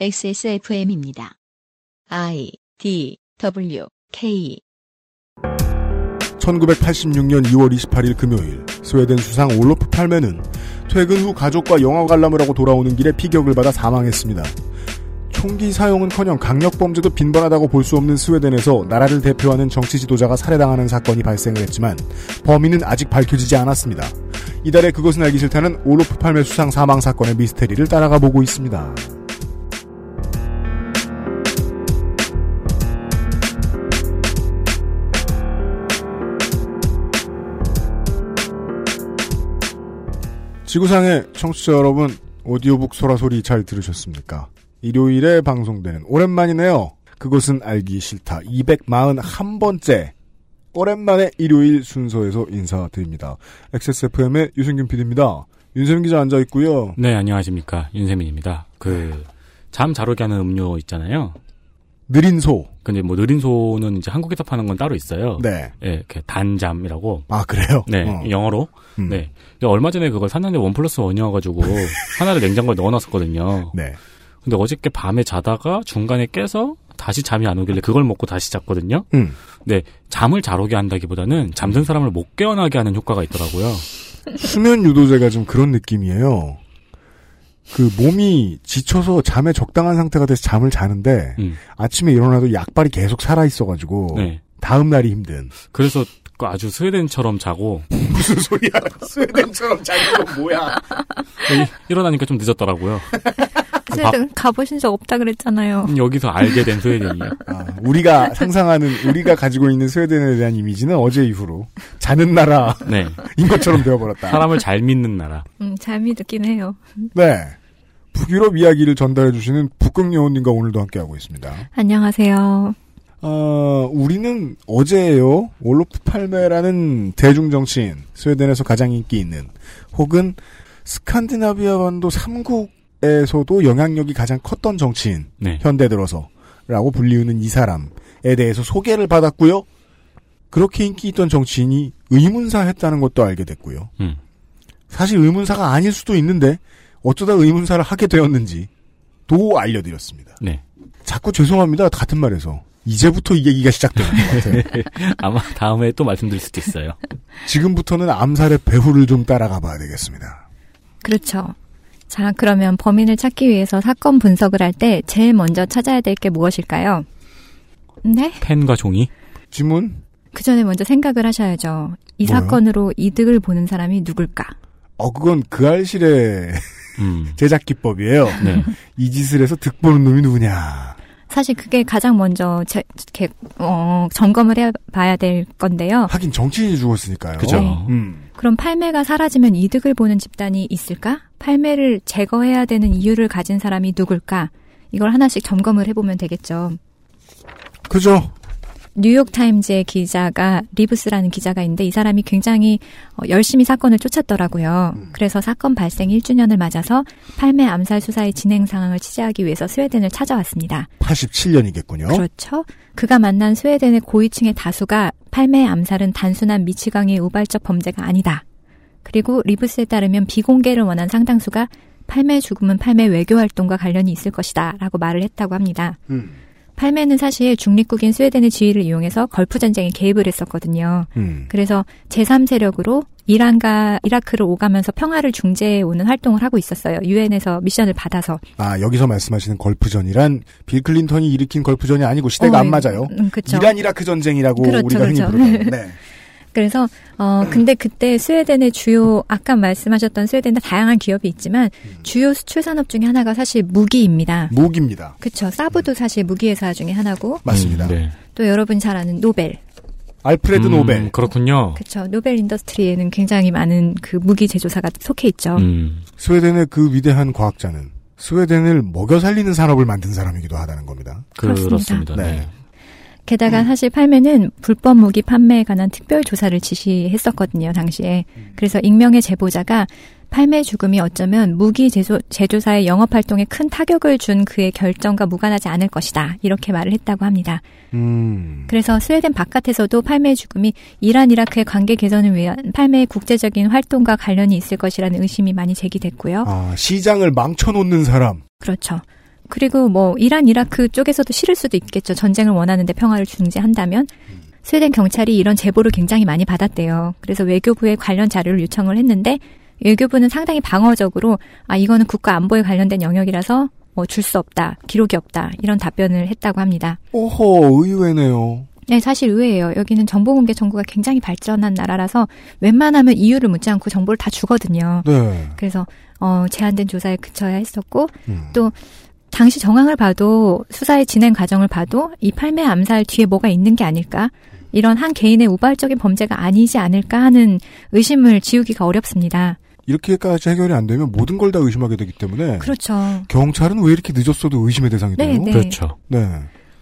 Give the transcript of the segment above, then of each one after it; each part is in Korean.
XSFM입니다. I D W K 1986년 2월 28일 금요일 스웨덴 수상 올로프 팔메는 퇴근 후 가족과 영화 관람을 하고 돌아오는 길에 피격을 받아 사망했습니다. 총기 사용은커녕 강력 범죄도 빈번하다고 볼 수 없는 스웨덴에서 나라를 대표하는 정치 지도자가 살해당하는 사건이 발생을 했지만 범인은 아직 밝혀지지 않았습니다. 이달에 그것은 알기 싫다는 올로프 팔메 수상 사망 사건의 미스테리를 따라가 보고 있습니다. 지구상의 청취자 여러분, 오디오북 소라소리 잘 들으셨습니까? 일요일에 방송되는 오랜만이네요. 그것은 알기 싫다. 241번째. 오랜만에 일요일 순서에서 인사드립니다. XSFM의 유승균 PD입니다. 윤세민 기자 앉아 있고요. 네, 안녕하십니까. 윤세민입니다. 그, 잠 잘 오게 하는 음료 있잖아요. 느린 소. 근데 뭐 느린 소는 이제 한국에서 파는 건 따로 있어요. 네. 예, 이렇게 단잠이라고. 아, 그래요? 네, 어. 영어로. 음. 네. 얼마 전에 그걸 샀는데 원 플러스 원이어가지고 하나를 냉장고에 넣어놨었거든요. 네. 근데 어저께 밤에 자다가 중간에 깨서 다시 잠이 안 오길래 그걸 먹고 다시 잤거든요. 음. 근데 잠을 잘 오게 한다기보다는 잠든 사람을 못 깨어나게 하는 효과가 있더라고요. 수면 유도제가 좀 그런 느낌이에요. 그 몸이 지쳐서 잠에 적당한 상태가 돼서 잠을 자는데 음. 아침에 일어나도 약발이 계속 살아 있어가지고 네. 다음 날이 힘든. 그래서 그 아주 스웨덴처럼 자고 무슨 소리야? 스웨덴처럼 자는 건 뭐야? 이- 일어나니까 좀 늦었더라고요. 스웨덴 가보신 적 없다 그랬잖아요. 여기서 알게 된 스웨덴이요. 아, 우리가 상상하는 우리가 가지고 있는 스웨덴에 대한 이미지는 어제 이후로 자는 나라인 네. 것처럼 되어버렸다. 사람을 잘 믿는 나라. 음, 잘 믿긴 해요. 네. 북유럽 이야기를 전달해 주시는 북극여우님과 오늘도 함께하고 있습니다. 안녕하세요. 어, 우리는 어제요, 올로프 팔메라는 대중 정치인, 스웨덴에서 가장 인기 있는, 혹은 스칸디나비아 반도 3국에서도 영향력이 가장 컸던 정치인, 네. 현대 들어서, 라고 불리우는 이 사람에 대해서 소개를 받았고요. 그렇게 인기 있던 정치인이 의문사 했다는 것도 알게 됐고요. 음. 사실 의문사가 아닐 수도 있는데, 어쩌다 의문사를 하게 되었는지, 도 알려드렸습니다. 네. 자꾸 죄송합니다. 같은 말에서. 이제부터 이 얘기가 시작되는 것 같아요. 아마 다음에 또 말씀드릴 수도 있어요. 지금부터는 암살의 배후를 좀 따라가 봐야 되겠습니다. 그렇죠. 자, 그러면 범인을 찾기 위해서 사건 분석을 할 때 제일 먼저 찾아야 될 게 무엇일까요? 네? 펜과 종이. 지문? 그 전에 먼저 생각을 하셔야죠. 이 뭐요? 사건으로 이득을 보는 사람이 누굴까? 어, 그건 그 알실의 음. 제작 기법이에요. 네. 이 짓을 해서 득 보는 놈이 누구냐. 사실 그게 가장 먼저 제, 이렇게, 어, 점검을 해봐야 될 건데요. 하긴 정치인이 죽었으니까요. 그죠. 음. 그럼 팔매가 사라지면 이득을 보는 집단이 있을까? 팔매를 제거해야 되는 이유를 가진 사람이 누굴까? 이걸 하나씩 점검을 해보면 되겠죠. 그죠. 뉴욕타임즈의 기자가 리브스라는 기자가 있는데 이 사람이 굉장히 어, 열심히 사건을 쫓았더라고요. 그래서 사건 발생 1주년을 맞아서 팔메 암살 수사의 진행 상황을 취재하기 위해서 스웨덴을 찾아왔습니다. 87년이겠군요. 그렇죠. 그가 만난 스웨덴의 고위층의 다수가 팔메 암살은 단순한 미치광이의 우발적 범죄가 아니다. 그리고 리브스에 따르면 비공개를 원한 상당수가 팔메 죽음은 팔메 외교 활동과 관련이 있을 것이다. 라고 말을 했다고 합니다. 음. 팔메는 사실 중립국인 스웨덴의 지위를 이용해서 걸프 전쟁에 개입을 했었거든요. 음. 그래서 제3세력으로 이란과 이라크를 오가면서 평화를 중재해 오는 활동을 하고 있었어요. 유엔에서 미션을 받아서. 아, 여기서 말씀하시는 걸프전이란 빌 클린턴이 일으킨 걸프전이 아니고 시대가 어, 안 맞아요. 음, 그쵸. 이란 이라크 전쟁이라고 그렇죠, 우리가 흔히 그렇죠. 부르는. 네. 그래서 어 근데 그때 스웨덴의 주요 아까 말씀하셨던 스웨덴의 다양한 기업이 있지만 주요 수출 산업 중에 하나가 사실 무기입니다. 무기입니다. 그렇죠. 사브도 사실 무기 회사 중에 하나고 맞습니다. 음, 네. 또 여러분 잘 아는 노벨. 알프레드 음, 노벨. 그렇군요. 그렇죠. 노벨 인더스트리에는 굉장히 많은 그 무기 제조사가 속해 있죠. 음. 스웨덴의 그 위대한 과학자는 스웨덴을 먹여 살리는 산업을 만든 사람이기도 하다는 겁니다. 그렇습니다. 그렇습니다. 네. 네. 게다가 사실 팔매는 불법 무기 판매에 관한 특별 조사를 지시했었거든요, 당시에. 그래서 익명의 제보자가 팔매 죽음이 어쩌면 무기 제조, 제조사의 영업 활동에 큰 타격을 준 그의 결정과 무관하지 않을 것이다. 이렇게 말을 했다고 합니다. 음. 그래서 스웨덴 바깥에서도 팔매의 죽음이 이란 이라크의 관계 개선을 위한 팔매의 국제적인 활동과 관련이 있을 것이라는 의심이 많이 제기됐고요. 아, 시장을 망쳐놓는 사람. 그렇죠. 그리고 뭐 이란 이라크 쪽에서도 싫을 수도 있겠죠. 전쟁을 원하는데 평화를 중재한다면 스웨덴 경찰이 이런 제보를 굉장히 많이 받았대요. 그래서 외교부에 관련 자료를 요청을 했는데 외교부는 상당히 방어적으로 아 이거는 국가 안보에 관련된 영역이라서 뭐 줄 수 없다, 기록이 없다 이런 답변을 했다고 합니다. 오호 의외네요. 네, 사실 의외예요. 여기는 정보 공개 정보가 굉장히 발전한 나라라서 웬만하면 이유를 묻지 않고 정보를 다 주거든요. 네. 그래서 어 제한된 조사에 그쳐야 했었고 음. 또 당시 정황을 봐도 수사의 진행 과정을 봐도 이 팔매 암살 뒤에 뭐가 있는 게 아닐까 이런 한 개인의 우발적인 범죄가 아니지 않을까 하는 의심을 지우기가 어렵습니다. 이렇게까지 해결이 안 되면 모든 걸 다 의심하게 되기 때문에 그렇죠. 경찰은 왜 이렇게 늦었어도 의심의 대상이 네, 돼요? 네. 그렇죠. 네.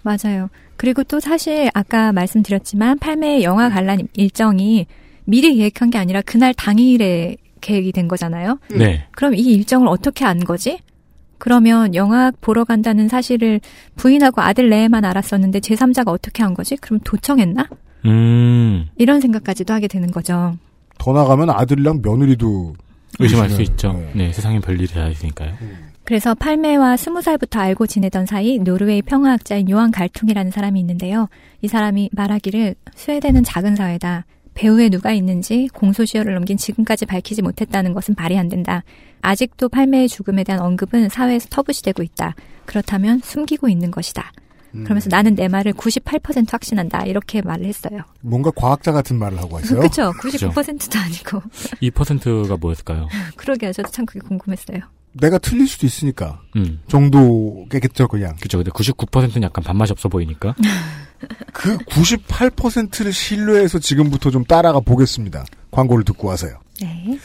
맞아요. 그리고 또 사실 아까 말씀드렸지만 팔매 영화 관람 일정이 미리 계획한 게 아니라 그날 당일에 계획이 된 거잖아요. 네. 그럼 이 일정을 어떻게 안 거지? 그러면 영화 보러 간다는 사실을 부인하고 아들 내에만 알았었는데 제3자가 어떻게 한 거지? 그럼 도청했나? 음, 이런 생각까지도 하게 되는 거죠. 더 나가면 아들이랑 며느리도 의심할 수 있죠. 네. 네, 세상에 별일이 다 있으니까요. 그래서 팔매와 스무 살부터 알고 지내던 사이 노르웨이 평화학자인 요한 갈퉁이라는 사람이 있는데요. 이 사람이 말하기를 스웨덴은 작은 사회다. 배후에 누가 있는지 공소시효를 넘긴 지금까지 밝히지 못했다는 것은 말이 안 된다. 아직도 팔매의 죽음에 대한 언급은 사회에서 터부시되고 있다. 그렇다면 숨기고 있는 것이다. 음. 그러면서 나는 내 말을 98% 확신한다. 이렇게 말을 했어요. 뭔가 과학자 같은 말을 하고 왔어요. 그렇죠. 99%도 아니고. 2%가 뭐였을까요? 그러게요. 저도 참 그게 궁금했어요. 내가 틀릴 수도 있으니까 음, 정도겠죠 그냥. 그죠. 근데 99%는 약간 밥맛이 없어 보이니까. 그 98%를 신뢰해서 지금부터 좀 따라가 보겠습니다. 광고를 듣고 와서요. 네.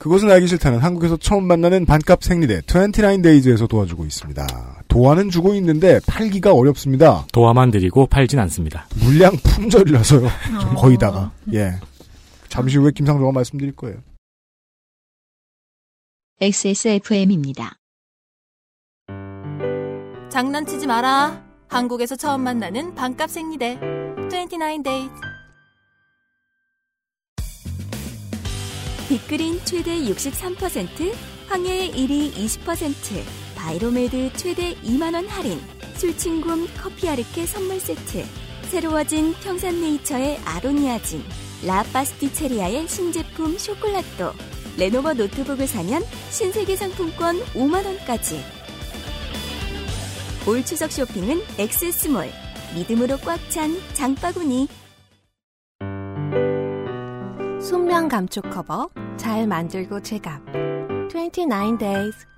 그것은 알기 싫다는 한국에서 처음 만나는 반값 생리대 29데이즈에서 도와주고 있습니다. 도와는 주고 있는데 팔기가 어렵습니다. 도화만 드리고 팔진 않습니다. 물량 품절이라서요. 좀 어. 거의다가. 예. 잠시 후에 김상조가 말씀드릴 거예요. XSFM입니다. 장난치지 마라. 한국에서 처음 만나는 반값 생리대. 29days. 빅그린 최대 63%, 황해의 1위 20%, 바이로메드 최대 2만원 할인, 술친굼 커피 아르케 선물 세트, 새로워진 평산네이처의 아로니아진, 라파스티체리아의 신제품 쇼콜라또, 레노버 노트북을 사면 신세계 상품권 5만원까지. 올 추석 쇼핑은 엑세스몰, 믿음으로 꽉 찬 장바구니. 순면 감촉 커버 잘 만들고 제갑 29 days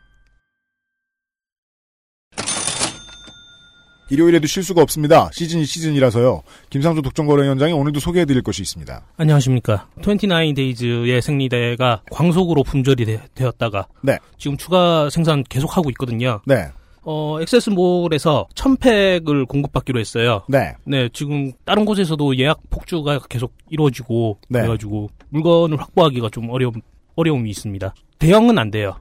일요일에도 실수가 없습니다. 시즌이 시즌이라서요. 김상조 독점거래위원장이 오늘도 소개해드릴 것이 있습니다. 안녕하십니까. 29데이즈의 생리대가 광속으로 품절이 되, 었다가 네. 지금 추가 생산 계속하고 있거든요. 네. 어, 액세스몰에서 1000팩을 공급받기로 했어요. 네. 네, 지금 다른 곳에서도 예약 폭주가 계속 이루어지고 네. 그래가지고 물건을 확보하기가 좀 어려움 어려움이 있습니다. 대형은 안 돼요.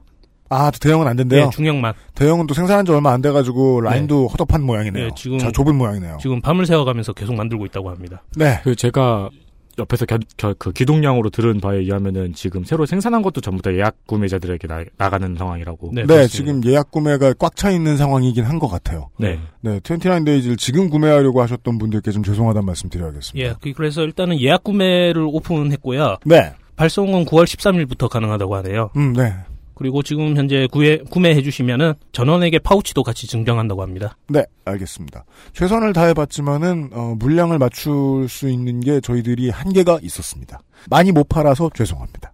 아, 또 대형은 안 된대요. 네, 중형만. 대형은 또 생산한 지 얼마 안 돼가지고 라인도 허접한 모양이네요. 네, 지금- 자, 좁은 모양이네요. 지금 밤을 새워가면서 계속 만들고 있다고 합니다. 네. 그 제가 옆에서 겨, 겨- 그 기동량으로 들은 바에 의하면은 지금 새로 생산한 것도 전부 다 예약 구매자들에게 나, 가는 상황이라고. 네, 네. 지금 예약 구매가 꽉 차 있는 상황이긴 한 것 같아요. 네. 네, 29데이즈를 지금 구매하려고 하셨던 분들께 좀 죄송하다는 말씀 드려야겠습니다. 예, 그- 그래서 일단은 예약 구매를 오픈했고요. 네. 발송은 9월 13일부터 가능하다고 하네요. 음, 네. 그리고 지금 현재 구해, 구매해 주시면은 전원에게 파우치도 같이 증정한다고 합니다. 네, 알겠습니다. 최선을 다해봤지만은 어, 물량을 맞출 수 있는 게 저희들이 한계가 있었습니다. 많이 못 팔아서 죄송합니다.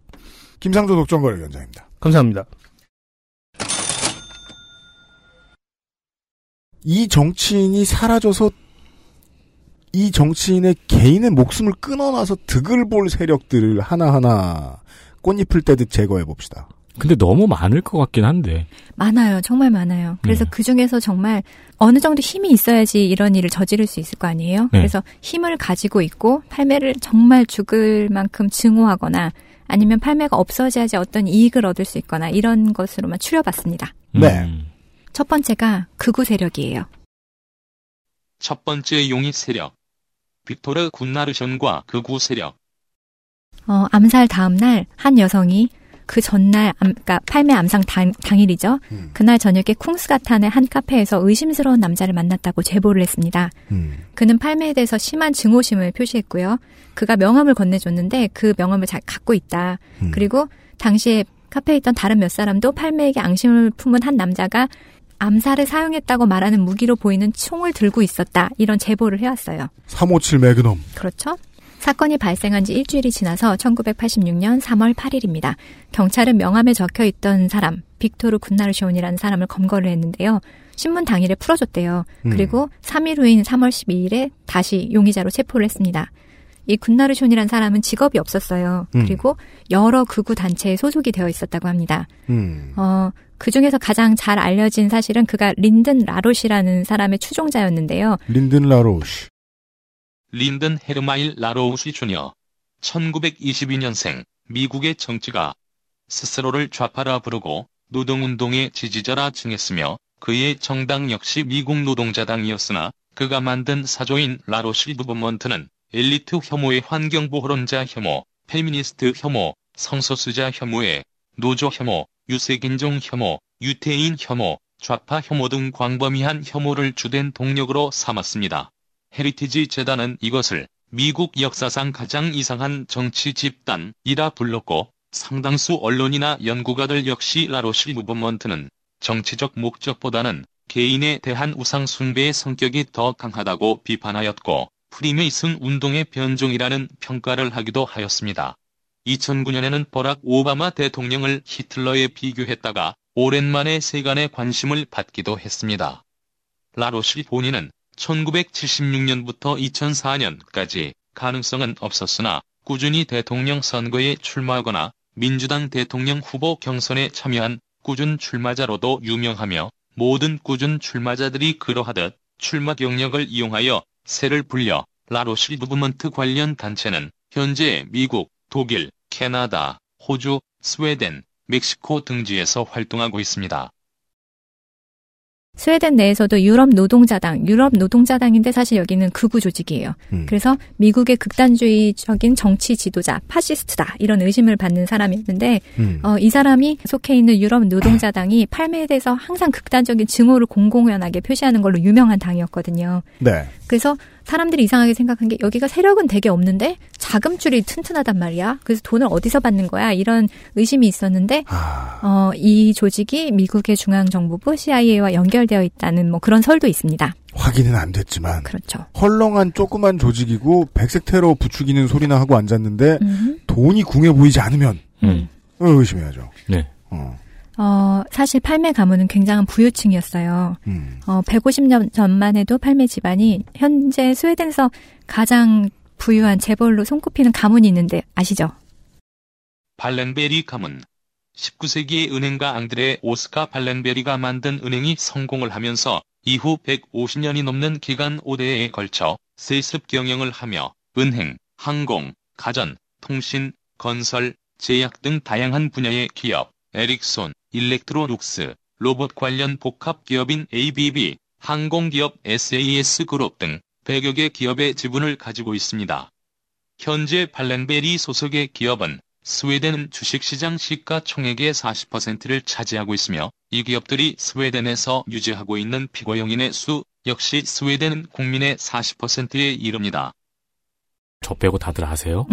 김상조 독점거래위원장입니다. 감사합니다. 이 정치인이 사라져서 이 정치인의 개인의 목숨을 끊어놔서 득을 볼 세력들을 하나하나 꽃잎을 떼듯 제거해 봅시다. 근데 너무 많을 것 같긴 한데. 많아요. 정말 많아요. 그래서 네. 그 중에서 정말 어느 정도 힘이 있어야지 이런 일을 저지를 수 있을 거 아니에요? 네. 그래서 힘을 가지고 있고 팔매를 정말 죽을 만큼 증오하거나 아니면 팔매가 없어져야지 어떤 이익을 얻을 수 있거나 이런 것으로만 추려봤습니다. 네. 음. 첫 번째가 극우 세력이에요. 첫 번째 용의 세력. 빅토르 군나르션과 극우 세력. 어, 암살 다음 날 한 여성이 그 전날, 암, 그러니까 팔매 암상 당, 당일이죠. 음. 그날 저녁에 쿵스가탄의 한 카페에서 의심스러운 남자를 만났다고 제보를 했습니다. 음. 그는 팔매에 대해서 심한 증오심을 표시했고요. 그가 명함을 건네줬는데 그 명함을 잘 갖고 있다. 음. 그리고 당시에 카페에 있던 다른 몇 사람도 팔매에게 앙심을 품은 한 남자가 암살에 사용했다고 말하는 무기로 보이는 총을 들고 있었다. 이런 제보를 해왔어요. 357 매그넘. 그렇죠. 사건이 발생한 지 일주일이 지나서 1986년 3월 8일입니다. 경찰은 명함에 적혀 있던 사람, 빅토르 군나르시온이라는 사람을 검거를 했는데요. 신문 당일에 풀어줬대요. 음. 그리고 3일 후인 3월 12일에 다시 용의자로 체포를 했습니다. 이 군나르손이라는 사람은 직업이 없었어요. 음. 그리고 여러 극우 단체에 소속이 되어 있었다고 합니다. 음. 어, 그 중에서 가장 잘 알려진 사실은 그가 린든 라롯이라는 사람의 추종자였는데요. 린든 라로시. 린든 헤르마일 라로우시 주니어 1922년생 미국의 정치가 스스로를 좌파라 부르고 노동운동의 지지자라 칭했으며 그의 정당 역시 미국 노동자당이었으나 그가 만든 사조인 라로시 movement는 엘리트 혐오의 환경보호론자 혐오, 페미니스트 혐오, 성소수자 혐오에 노조 혐오, 유색인종 혐오, 유태인 혐오, 좌파 혐오 등 광범위한 혐오를 주된 동력으로 삼았습니다. 헤리티지 재단은 이것을 미국 역사상 가장 이상한 정치 집단이라 불렀고 상당수 언론이나 연구가들 역시 라로시 movement는 정치적 목적보다는 개인에 대한 우상 숭배의 성격이 더 강하다고 비판하였고 프리메이슨 운동의 변종이라는 평가를 하기도 하였습니다. 2009년에는 버락 오바마 대통령을 히틀러에 비교했다가 오랜만에 세간의 관심을 받기도 했습니다. 라로시 본인은 1976년부터 2004년까지 가능성은 없었으나 꾸준히 대통령 선거에 출마하거나 민주당 대통령 후보 경선에 참여한 꾸준 출마자로도 유명하며 모든 꾸준 출마자들이 그러하듯 출마 경력을 이용하여 새를 불려 라로시 무브먼트 관련 단체는 현재 미국, 독일, 캐나다, 호주, 스웨덴, 멕시코 등지에서 활동하고 있습니다. 스웨덴 내에서도 유럽 노동자당, 유럽 노동자당인데 사실 여기는 극우 조직이에요. 음. 그래서 미국의 극단주의적인 정치 지도자, 파시스트다 이런 의심을 받는 사람이었는데 음. 어, 이 사람이 속해 있는 유럽 노동자당이 팔매에 대해서 항상 극단적인 증오를 공공연하게 표시하는 걸로 유명한 당이었거든요. 네. 그래서 사람들이 이상하게 생각한 게 여기가 세력은 되게 없는데 자금줄이 튼튼하단 말이야. 그래서 돈을 어디서 받는 거야? 이런 의심이 있었는데 아, 어, 이 조직이 미국의 중앙정보부 CIA와 연결되어 있다는 뭐 그런 설도 있습니다. 확인은 안 됐지만 그렇죠. 헐렁한 조그만 조직이고 백색 테러 부추기는 소리나 하고 앉았는데 음. 돈이 궁해 보이지 않으면 음. 어, 의심해야죠. 네. 어, 어, 사실 팔매 가문은 굉장한 부유층이었어요. 음. 어, 150년 전만 해도 팔매 집안이 현재 스웨덴에서 가장 부유한 재벌로 손꼽히는 가문이 있는데 아시죠? 발렌베리 가문 19세기의 은행가 앙드레 오스카 발렌베리가 만든 은행이 성공을 하면서 이후 150년이 넘는 기간 5대에 걸쳐 세습 경영을 하며 은행, 항공, 가전, 통신, 건설, 제약 등 다양한 분야의 기업, 에릭손, 일렉트로룩스, 로봇 관련 복합 기업인 ABB, 항공기업 SAS 그룹 등 100여 개 기업의 지분을 가지고 있습니다. 현재 발렌베리 소속의 기업은 스웨덴 주식시장 시가총액의 40%를 차지하고 있으며 이 기업들이 스웨덴에서 유지하고 있는 피고용인의 수 역시 스웨덴 국민의 40%에 이릅니다. 저 빼고 다들 아세요?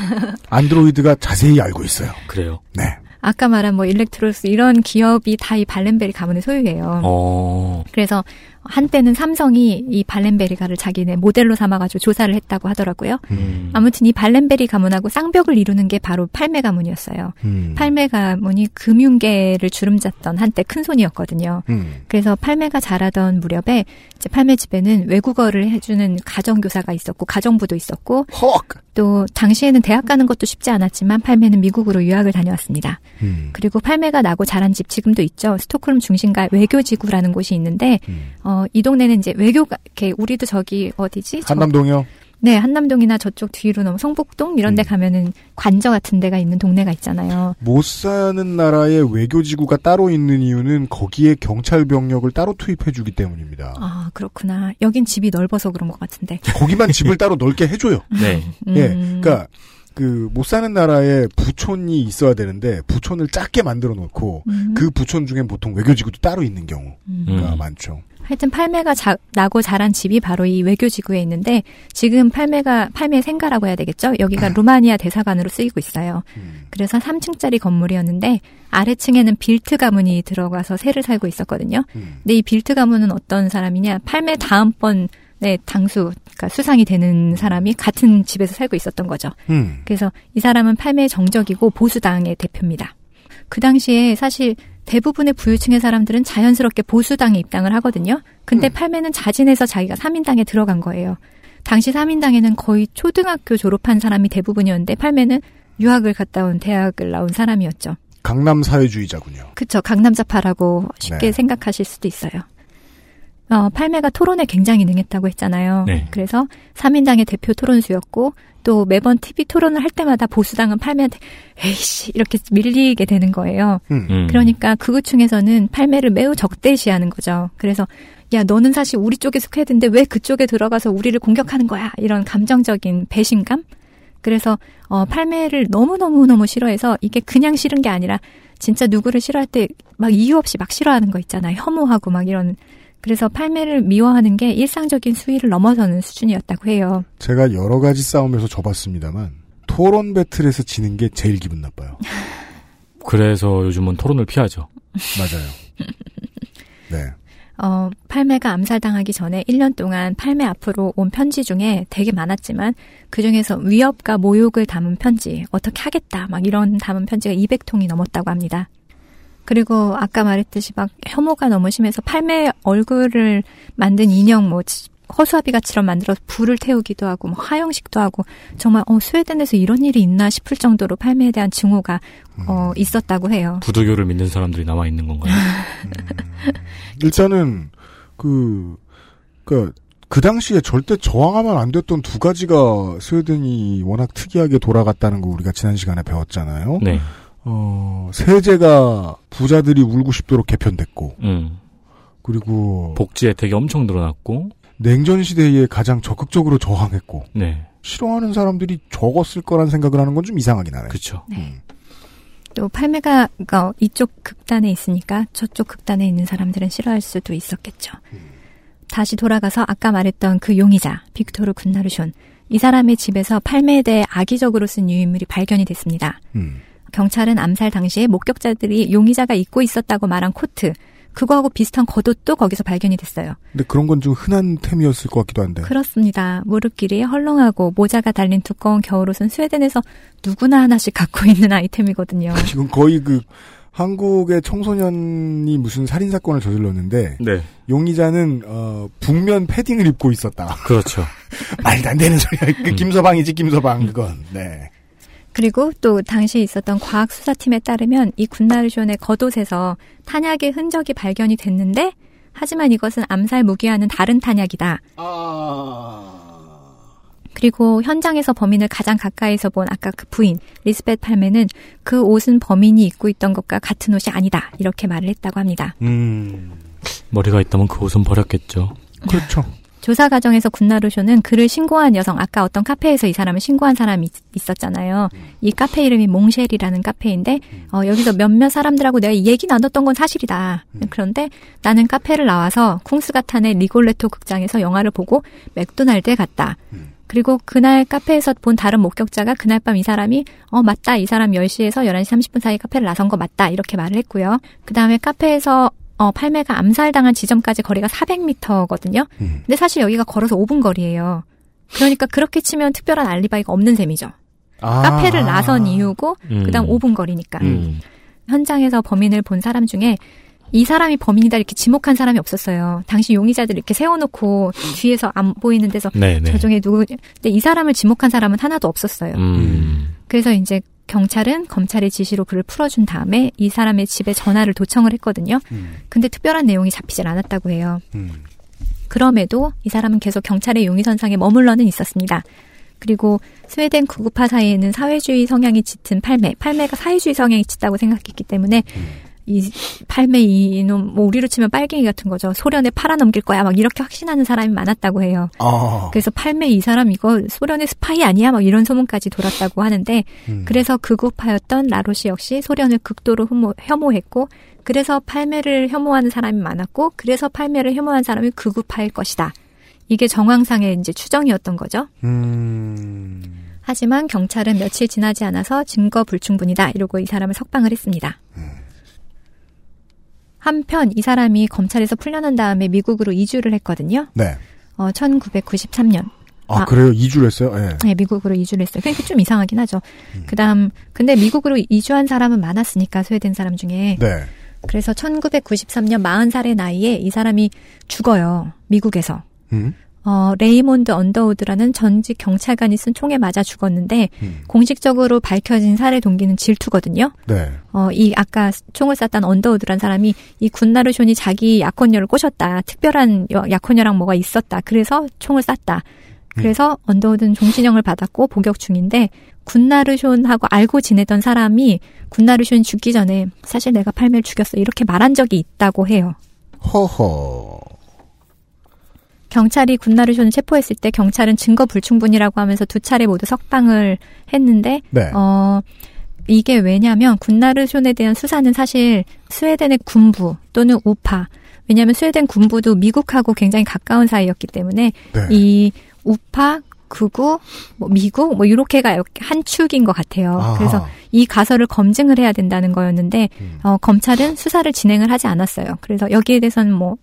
안드로이드가 자세히 알고 있어요. 그래요. 네. 아까 말한 뭐 일렉트로룩스 이런 기업이 다 이 발렌베리 가문의 소유예요. 어. 그래서 한때는 삼성이 이 발렌베리가를 자기네 모델로 삼아가지고 조사를 했다고 하더라고요. 음. 아무튼 이 발렌베리 가문하고 쌍벽을 이루는 게 바로 팔메 가문이었어요. 음. 팔메 가문이 금융계를 주름잡던 한때 큰 손이었거든요. 음. 그래서 팔메가 자라던 무렵에 이제 팔매 집에는 외국어를 해주는 가정교사가 있었고 가정부도 있었고 헉. 또 당시에는 대학 가는 것도 쉽지 않았지만 팔매는 미국으로 유학을 다녀왔습니다. 음. 그리고 팔매가 나고 자란 집 지금도 있죠. 스톡홀름 중심가 외교지구라는 곳이 있는데 음. 어, 이 동네는 이제 외교가 이렇게 우리도 저기 어디지? 저- 한남동이요. 네, 한남동이나 저쪽 뒤로 넘어 성북동 이런 데 음. 가면은 관저 같은 데가 있는 동네가 있잖아요. 못 사는 나라의 외교 지구가 따로 있는 이유는 거기에 경찰 병력을 따로 투입해 주기 때문입니다. 아, 그렇구나. 여긴 집이 넓어서 그런 것 같은데. 거기만 집을 따로 넓게 해 줘요. 네. 예, 음. 그러니까 그 못 사는 나라에 부촌이 있어야 되는데 부촌을 작게 만들어 놓고 음. 그 부촌 중엔 보통 외교지구도 따로 있는 경우가 음. 많죠. 하여튼 팔메가 자- 나고 자란 집이 바로 이 외교지구에 있는데 지금 팔메가 팔메 생가라고 해야 되겠죠? 여기가 루마니아 대사관으로 쓰이고 있어요. 음. 그래서 3층짜리 건물이었는데 아래층에는 빌트 가문이 들어가서 세를 살고 있었거든요. 음. 근데 이 빌트 가문은 어떤 사람이냐? 팔메 다음번 에 당수, 그러니까 수상이 되는 사람이 같은 집에서 살고 있었던 거죠. 음. 그래서 이 사람은 팔매의 정적이고 보수당의 대표입니다. 그 당시에 사실 대부분의 부유층의 사람들은 자연스럽게 보수당에 입당을 하거든요. 근데 팔매는 자진해서 자기가 3인당에 들어간 거예요. 당시 3인당에는 거의 초등학교 졸업한 사람이 대부분이었는데 팔매는 유학을 갔다 온 대학을 나온 사람이었죠. 강남 사회주의자군요. 그쵸. 강남자파라고 쉽게 네. 생각하실 수도 있어요. 어, 팔매가 토론에 굉장히 능했다고 했잖아요. 네. 그래서 3인당의 대표 토론수였고, 또 매번 TV 토론을 할 때마다 보수당은 팔매한테, 에이씨, 이렇게 밀리게 되는 거예요. 음. 음. 그러니까 극우층에서는 팔매를 매우 적대시하는 거죠. 그래서, 야, 너는 사실 우리 쪽에 속해야 되는데 왜 그쪽에 들어가서 우리를 공격하는 거야? 이런 감정적인 배신감? 그래서, 어, 팔매를 너무 너무 너무 싫어해서 이게 그냥 싫은 게 아니라 진짜 누구를 싫어할 때 막 이유 없이 막 싫어하는 거 있잖아요. 혐오하고 막 이런. 그래서 팔매를 미워하는 게 일상적인 수위를 넘어서는 수준이었다고 해요. 제가 여러 가지 싸움에서 져봤습니다만 토론 배틀에서 지는 게 제일 기분 나빠요. 그래서 요즘은 토론을 피하죠. 맞아요. 네. 어, 팔매가 암살당하기 전에 1년 동안 팔매 앞으로 온 편지 중에 되게 많았지만 그 중에서 위협과 모욕을 담은 편지, 어떻게 하겠다, 막 이런 담은 편지가 200통이 넘었다고 합니다. 그리고 아까 말했듯이 막 혐오가 너무 심해서 팔매 얼굴을 만든 인형 뭐 지- 허수아비가처럼 만들어서 불을 태우기도 하고 뭐 하영식도 하고 정말 어 스웨덴에서 이런 일이 있나 싶을 정도로 팔매에 대한 증오가 어 있었다고 해요. 부도교를 믿는 사람들이 남아 있는 건가요? 일단은 그, 그, 그 당시에 절대 저항하면 안 됐던 두 가지가 스웨덴이 워낙 특이하게 돌아갔다는 거 우리가 지난 시간에 배웠잖아요. 네. 어, 세제가 부자들이 울고 싶도록 개편됐고, 음. 그리고 복지 혜택이 엄청 늘어났고, 냉전 시대에 가장 적극적으로 저항했고, 네. 싫어하는 사람들이 적었을 거란 생각을 하는 건 좀 이상하긴 하네. 그쵸. 음. 또 팔매가 어, 이쪽 극단에 있으니까 저쪽 극단에 있는 사람들은 싫어할 수도 있었겠죠. 다시 돌아가서 아까 말했던 그 용의자 빅토르 군나르숀 이 사람의 집에서 팔매에 대해 악의적으로 쓴 유인물이 발견이 됐습니다. 음. 경찰은 암살 당시에 목격자들이 용의자가 입고 있었다고 말한 코트 그거하고 비슷한 겉옷도 거기서 발견이 됐어요. 근데 그런 건 좀 흔한 템이었을 것 같기도 한데. 그렇습니다. 무릎 길이에 헐렁하고 모자가 달린 두꺼운 겨울옷은 스웨덴에서 누구나 하나씩 갖고 있는 아이템이거든요. 지금 거의 그 한국의 청소년이 무슨 살인 사건을 저질렀는데 네. 용의자는 어, 북면 패딩을 입고 있었다. 그렇죠. 말도 안 되는 소리야. 그 김서방이지 김서방 그건. 네. 그리고 또 당시에 있었던 과학수사팀에 따르면 이 군나르존의 겉옷에서 탄약의 흔적이 발견이 됐는데 하지만 이것은 암살 무기와는 다른 탄약이다. 그리고 현장에서 범인을 가장 가까이서 본 아까 그 부인 리스벳 팔메는 그 옷은 범인이 입고 있던 것과 같은 옷이 아니다 이렇게 말을 했다고 합니다. 음. 머리가 있다면 그 옷은 버렸겠죠. 그렇죠. 조사 과정에서 군나르숀은 그를 신고한 여성, 아까 어떤 카페에서 이 사람을 신고한 사람이 있- 있었잖아요. 이 카페 이름이 몽쉘이라는 카페인데, 어, 여기서 몇몇 사람들하고 내가 이 얘기 나눴던 건 사실이다. 그런데 나는 카페를 나와서 쿵스가탄의 리골레토 극장에서 영화를 보고 맥도날드에 갔다. 그리고 그날 카페에서 본 다른 목격자가 그날 밤 이 사람이 어 맞다 이 사람 10시에서 11시 30분 사이 카페를 나선 거 맞다 이렇게 말을 했고요. 그 다음에 카페에서 어 팔매가 암살당한 지점까지 거리가 400m거든요. 근데 사실 여기가 걸어서 5분 거리예요. 그러니까 그렇게 치면 특별한 알리바이가 없는 셈이죠. 아. 카페를 나선 이유고 음. 그다음 5분 거리니까. 음. 현장에서 범인을 본 사람 중에 이 사람이 범인이다 이렇게 지목한 사람이 없었어요. 당시 용의자들 이렇게 세워놓고 뒤에서 안 보이는 데서 네, 네. 저 중에 누구 근데 이 사람을 지목한 사람은 하나도 없었어요. 음. 그래서 이제 경찰은 검찰의 지시로 그를 풀어준 다음에 이 사람의 집에 전화를 도청을 했거든요. 음. 근데 특별한 내용이 잡히질 않았다고 해요. 음. 그럼에도 이 사람은 계속 경찰의 용의선상에 머물러는 있었습니다. 그리고 스웨덴 구급파 사이에는 사회주의 성향이 짙은 팔매, 팔매가 사회주의 성향이 짙다고 생각했기 때문에 이 팔매 이놈 뭐 우리로 치면 빨갱이 같은 거죠. 소련에 팔아넘길 거야 막 이렇게 확신하는 사람이 많았다고 해요. 아. 그래서 팔매 이 사람 이거 소련의 스파이 아니야 막 이런 소문까지 돌았다고 하는데 음. 그래서 극우파였던 라로시 역시 소련을 극도로 혐오, 혐오했고 그래서 팔매를 혐오하는 사람이 많았고 그래서 팔매를 혐오하는 사람이 극우파일 것이다. 이게 정황상의 이제 추정이었던 거죠. 음. 하지만 경찰은 며칠 지나지 않아서 증거 불충분이다 이러고 이 사람을 석방을 했습니다. 한편 이 사람이 검찰에서 풀려난 다음에 미국으로 이주를 했거든요. 네. 어, 1993년. 아, 아. 그래요? 이주를 했어요? 예. 네, 미국으로 이주를 했어요. 그러니까 좀 이상하긴 하죠. 그다음 근데 미국으로 이주한 사람은 많았으니까 스웨덴 사람 중에. 네. 그래서 1993년 40살의 나이에 이 사람이 죽어요. 미국에서. 음. 어, 레이몬드 언더우드라는 전직 경찰관이 쓴 총에 맞아 죽었는데 음. 공식적으로 밝혀진 살해 동기는 질투거든요. 네. 어, 이 아까 총을 쐈던 언더우드란 사람이 이 군나르숀이 자기 약혼녀를 꼬셨다. 특별한 여- 약혼녀랑 뭐가 있었다. 그래서 총을 쐈다. 그래서 언더우드는 종신형을 받았고 복역 중인데 군나르숀하고 알고 지내던 사람이 군나르숀이 죽기 전에 사실 내가 팔매를 죽였어. 이렇게 말한 적이 있다고 해요. 허허. 경찰이 군나르숀을 체포했을 때 경찰은 증거 불충분이라고 하면서 두 차례 모두 석방을 했는데 네. 어 이게 왜냐면 군나르숀에 대한 수사는 사실 스웨덴의 군부 또는 우파 왜냐하면 스웨덴 군부도 미국하고 굉장히 가까운 사이였기 때문에 네. 이 우파 극우 뭐 미국 뭐 이렇게가 이렇게 한 축인 것 같아요. 아하. 그래서 이 가설을 검증을 해야 된다는 거였는데 음. 어, 검찰은 수사를 진행을 하지 않았어요. 그래서 여기에 대해서는 뭐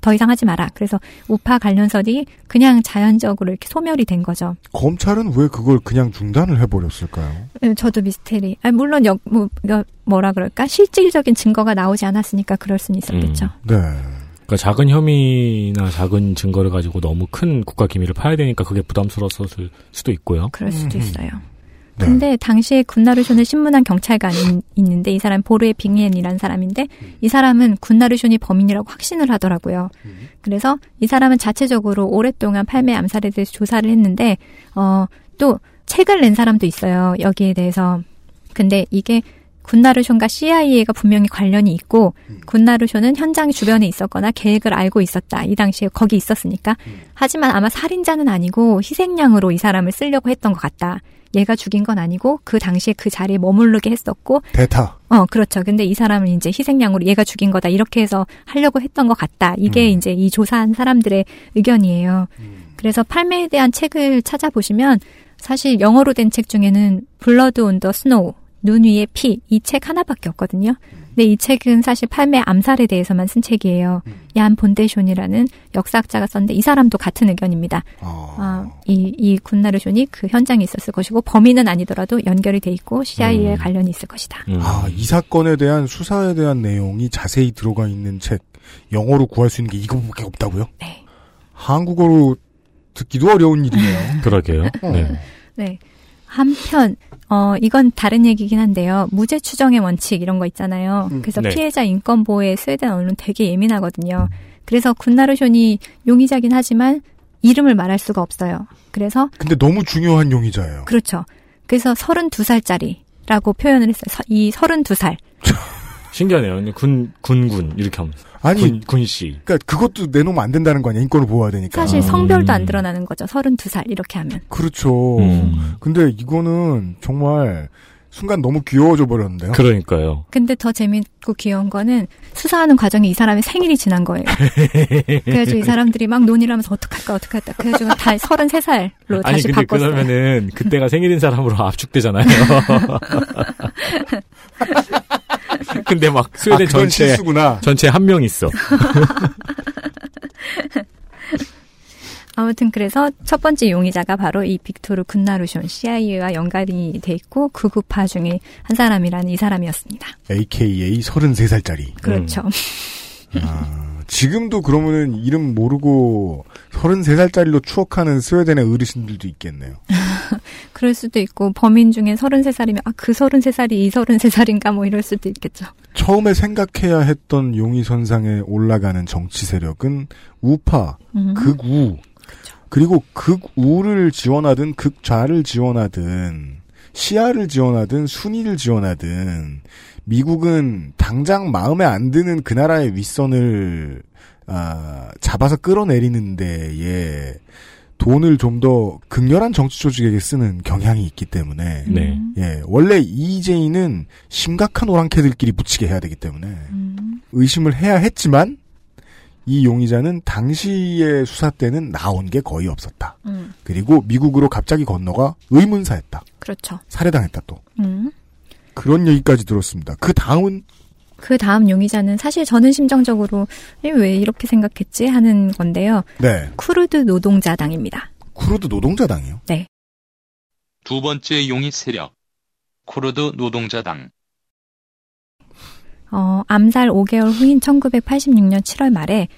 더 이상 하지 마라. 그래서 우파 관련설이 그냥 자연적으로 이렇게 소멸이 된 거죠. 검찰은 왜 그걸 그냥 중단을 해버렸을까요? 음, 저도 미스테리. 아니, 물론 여, 뭐, 뭐라 그럴까? 실질적인 증거가 나오지 않았으니까 그럴 수는 있었겠죠. 네. 그러니까 작은 혐의나 작은 증거를 가지고 너무 큰 국가 기밀을 파야 되니까 그게 부담스러웠을 수도 있고요. 그럴 수도 음흠. 있어요. 네. 근데 당시에 군나르숀을 신문한 경찰관이 있는데 이 사람 보르에 빙옌이라는 사람인데 이 사람은 군나르숀이 범인이라고 확신을 하더라고요. 그래서 이 사람은 자체적으로 오랫동안 팔매 암살에 대해서 조사를 했는데 어 또 책을 낸 사람도 있어요. 여기에 대해서. 근데 이게 군나르숀과 CIA가 분명히 관련이 있고 군나르숀은 현장 주변에 있었거나 계획을 알고 있었다. 이 당시에 거기 있었으니까. 하지만 아마 살인자는 아니고 희생양으로 이 사람을 쓰려고 했던 것 같다. 얘가 죽인 건 아니고 그 당시에 그 자리에 머무르게 했었고 대타. 어 그렇죠. 근데 이 사람은 이제 희생양으로 얘가 죽인 거다 이렇게 해서 하려고 했던 것 같다. 이게 음. 이제 이 조사한 사람들의 의견이에요. 그래서 팔메에 대한 책을 찾아보시면 사실 영어로 된 책 중에는 Blood on the Snow 눈 위의 피 이 책 하나밖에 없거든요. 근데 이 책은 사실 팔메 암살에 대해서만 쓴 책이에요. 얀 본데숀이라는 역사학자가 썼는데 이 사람도 같은 의견입니다. 아. 아, 이, 이 군나르숀이 그 현장에 있었을 것이고 범인은 아니더라도 연결이 돼 있고 CIA에 음. 관련이 있을 것이다. 음. 아, 이 사건에 대한 수사에 대한 내용이 자세히 들어가 있는 책, 영어로 구할 수 있는 게 이거밖에 없다고요? 네. 한국어로 듣기도 어려운 일이네요. 그러게요. 어. 네. 네. 한편 어 이건 다른 얘기긴 한데요. 무죄 추정의 원칙 이런 거 있잖아요. 음, 그래서 네. 피해자 인권 보호에 스웨덴 언론 되게 예민하거든요. 그래서 군나르숀이 용의자긴 하지만 이름을 말할 수가 없어요. 그래서 근데 너무 중요한 용의자예요. 그렇죠. 그래서 32살짜리라고 표현을 했어요. 서- 이 32살. 신기하네요. 군, 군군, 이렇게 하면. 아니, 군, 군씨. 그러니까 그것도 내놓으면 안 된다는 거 아니야. 인권을 보호해야 되니까. 사실 음. 성별도 안 드러나는 거죠. 32살 이렇게 하면. 그렇죠. 음. 근데 이거는 정말 순간 너무 귀여워져 버렸는데요. 그러니까요. 근데 더 재밌고 귀여운 거는 수사하는 과정에 이 사람의 생일이 지난 거예요. 그래가지고 이 사람들이 막 논의를 하면서 어떡할까 어떡할까. 그래가지고 다 33살로 아니, 다시 근데 바꿨어요. 그러면은 그때가 생일인 사람으로 압축되잖아요. 근데 막 스웨덴 아, 전체, 실수구나. 전체 한 명 있어. 아무튼 그래서 첫 번째 용의자가 바로 이 빅토르 군나루숀 CIA와 연관이 돼 있고 극우파 중에 한 사람이라는 이 사람이었습니다. AKA 33살짜리. 그렇죠. 아, 지금도 그러면은 이름 모르고 33살짜리로 추억하는 스웨덴의 어르신들도 있겠네요. 그럴 수도 있고 범인 중에 33살이면 아 그 33살이 이 33살인가 뭐 이럴 수도 있겠죠. 처음에 생각해야 했던 용의 선상에 올라가는 정치 세력은 우파, 음. 극우, 그리고 극우를 지원하든 극좌를 지원하든 시아를 지원하든 순위를 지원하든 미국은 당장 마음에 안 드는 그 나라의 윗선을 아, 잡아서 끌어내리는 데에 돈을 좀 더 극렬한 정치 조직에게 쓰는 경향이 있기 때문에 네. 예, 원래 EJ는 심각한 오랑캐들끼리 붙이게 해야 되기 때문에 음. 의심을 해야 했지만 이 용의자는 당시의 수사 때는 나온 게 거의 없었다. 음. 그리고 미국으로 갑자기 건너가 의문사했다. 그렇죠. 살해당했다 또. 음. 그런 얘기까지 들었습니다. 그 다음은 그 다음 용의자는 사실 저는 심정적으로 에, 왜 이렇게 생각했지 하는 건데요. 네 쿠르드 노동자당입니다. 쿠르드 노동자당이요. 두 번째 용의 세력. 쿠르드 노동자당. 어, 암살 5개월 후인 1986년 7월 말에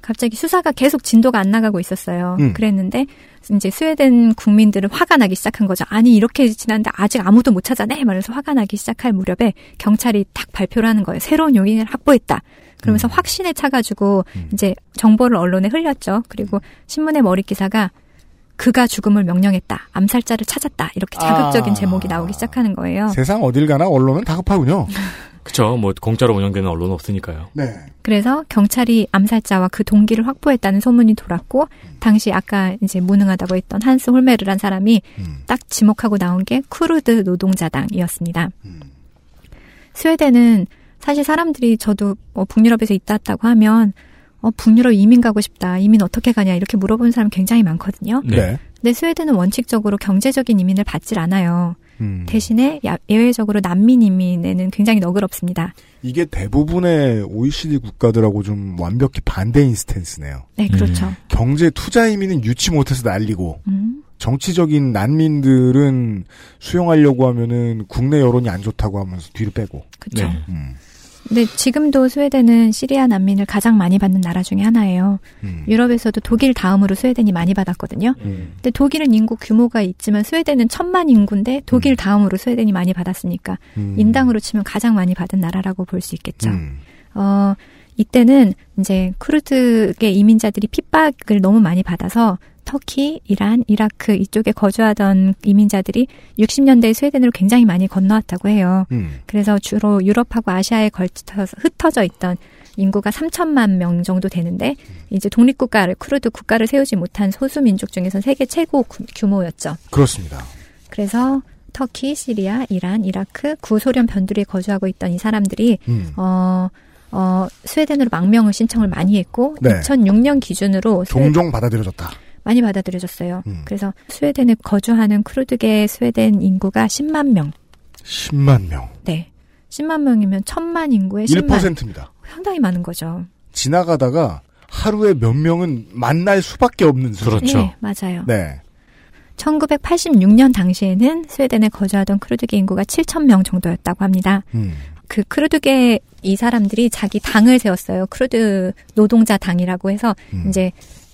갑자기 수사가 계속 진도가 안 나가고 있었어요. 음. 그랬는데 이제 스웨덴 국민들은 화가 나기 시작한 거죠. 아니 이렇게 지났는데 아직 아무도 못 찾아내 말해서 화가 나기 시작할 무렵에 경찰이 딱 발표를 하는 거예요. 새로운 용인을 확보했다. 그러면서 음. 확신에 차가지고 음. 이제 정보를 언론에 흘렸죠. 그리고 신문의 머리 기사가 그가 죽음을 명령했다. 암살자를 찾았다. 이렇게 자극적인 아. 제목이 나오기 시작하는 거예요. 세상 어딜 가나 언론은 다급하군요. 그쵸. 뭐, 공짜로 운영되는 언론은 없으니까요. 네. 그래서 경찰이 암살자와 그 동기를 확보했다는 소문이 돌았고 당시 아까 이제 무능하다고 했던 한스 홀메르란 사람이 음, 딱 지목하고 나온 게 쿠르드 노동자당이었습니다. 음. 스웨덴은 사실 사람들이 저도 뭐 북유럽에서 있다 왔다고 하면 어, 북유럽 이민 가고 싶다. 이민 어떻게 가냐 이렇게 물어보는 사람 굉장히 많거든요. 네. 네. 근데 스웨덴은 원칙적으로 경제적인 이민을 받질 않아요. 음. 대신에 야- 예외적으로 난민 이민에는 굉장히 너그럽습니다. 이게 대부분의 OECD 국가들하고 좀 완벽히 반대인 스탠스네요. 네, 그렇죠. 경제 투자 이민은 유치 못해서 난리고 음. 정치적인 난민들은 수용하려고 하면은 국내 여론이 안 좋다고 하면서 뒤로 빼고. 그렇죠. 네. 음. 근데 지금도 스웨덴은 시리아 난민을 가장 많이 받는 나라 중에 하나예요. 음. 유럽에서도 독일 다음으로 스웨덴이 많이 받았거든요. 음. 근데 독일은 인구 규모가 있지만 스웨덴은 천만 인구인데 독일 음. 다음으로 스웨덴이 많이 받았으니까 음. 인당으로 치면 가장 많이 받은 나라라고 볼 수 있겠죠. 음. 어, 이때는 이제 쿠르드계 이민자들이 핍박을 너무 많이 받아서 터키, 이란, 이라크 이쪽에 거주하던 이민자들이 60년대에 스웨덴으로 굉장히 많이 건너왔다고 해요. 음. 그래서 주로 유럽하고 아시아에 걸쳐서 흩어져 있던 인구가 3천만 명 정도 되는데 이제 독립국가를 쿠르드 국가를 세우지 못한 소수 민족 중에서 세계 최고 구- 규모였죠. 그렇습니다. 그래서 터키, 시리아, 이란, 이라크, 구소련 변두리에 거주하고 있던 이 사람들이 음. 어, 어, 스웨덴으로 망명을 신청을 많이 했고 네. 2006년 기준으로 스웨- 종종 받아들여졌다. 많이 받아들여졌어요. 음. 그래서 스웨덴에 거주하는 쿠르드계 스웨덴 인구가 10만 명. 10만 명. 네. 10만 명이면 천만 인구의 10만. 1%입니다. 상당히 많은 거죠. 지나가다가 하루에 몇 명은 만날 수밖에 없는 수준. 그렇죠. 네, 맞아요. 네. 1986년 당시에는 스웨덴에 거주하던 크루드계 인구가 7천 명 정도였다고 합니다. 음. 그 쿠르드계 이 사람들이 자기 당을 세웠어요. 쿠르드 노동자 당이라고 해서 음. 이제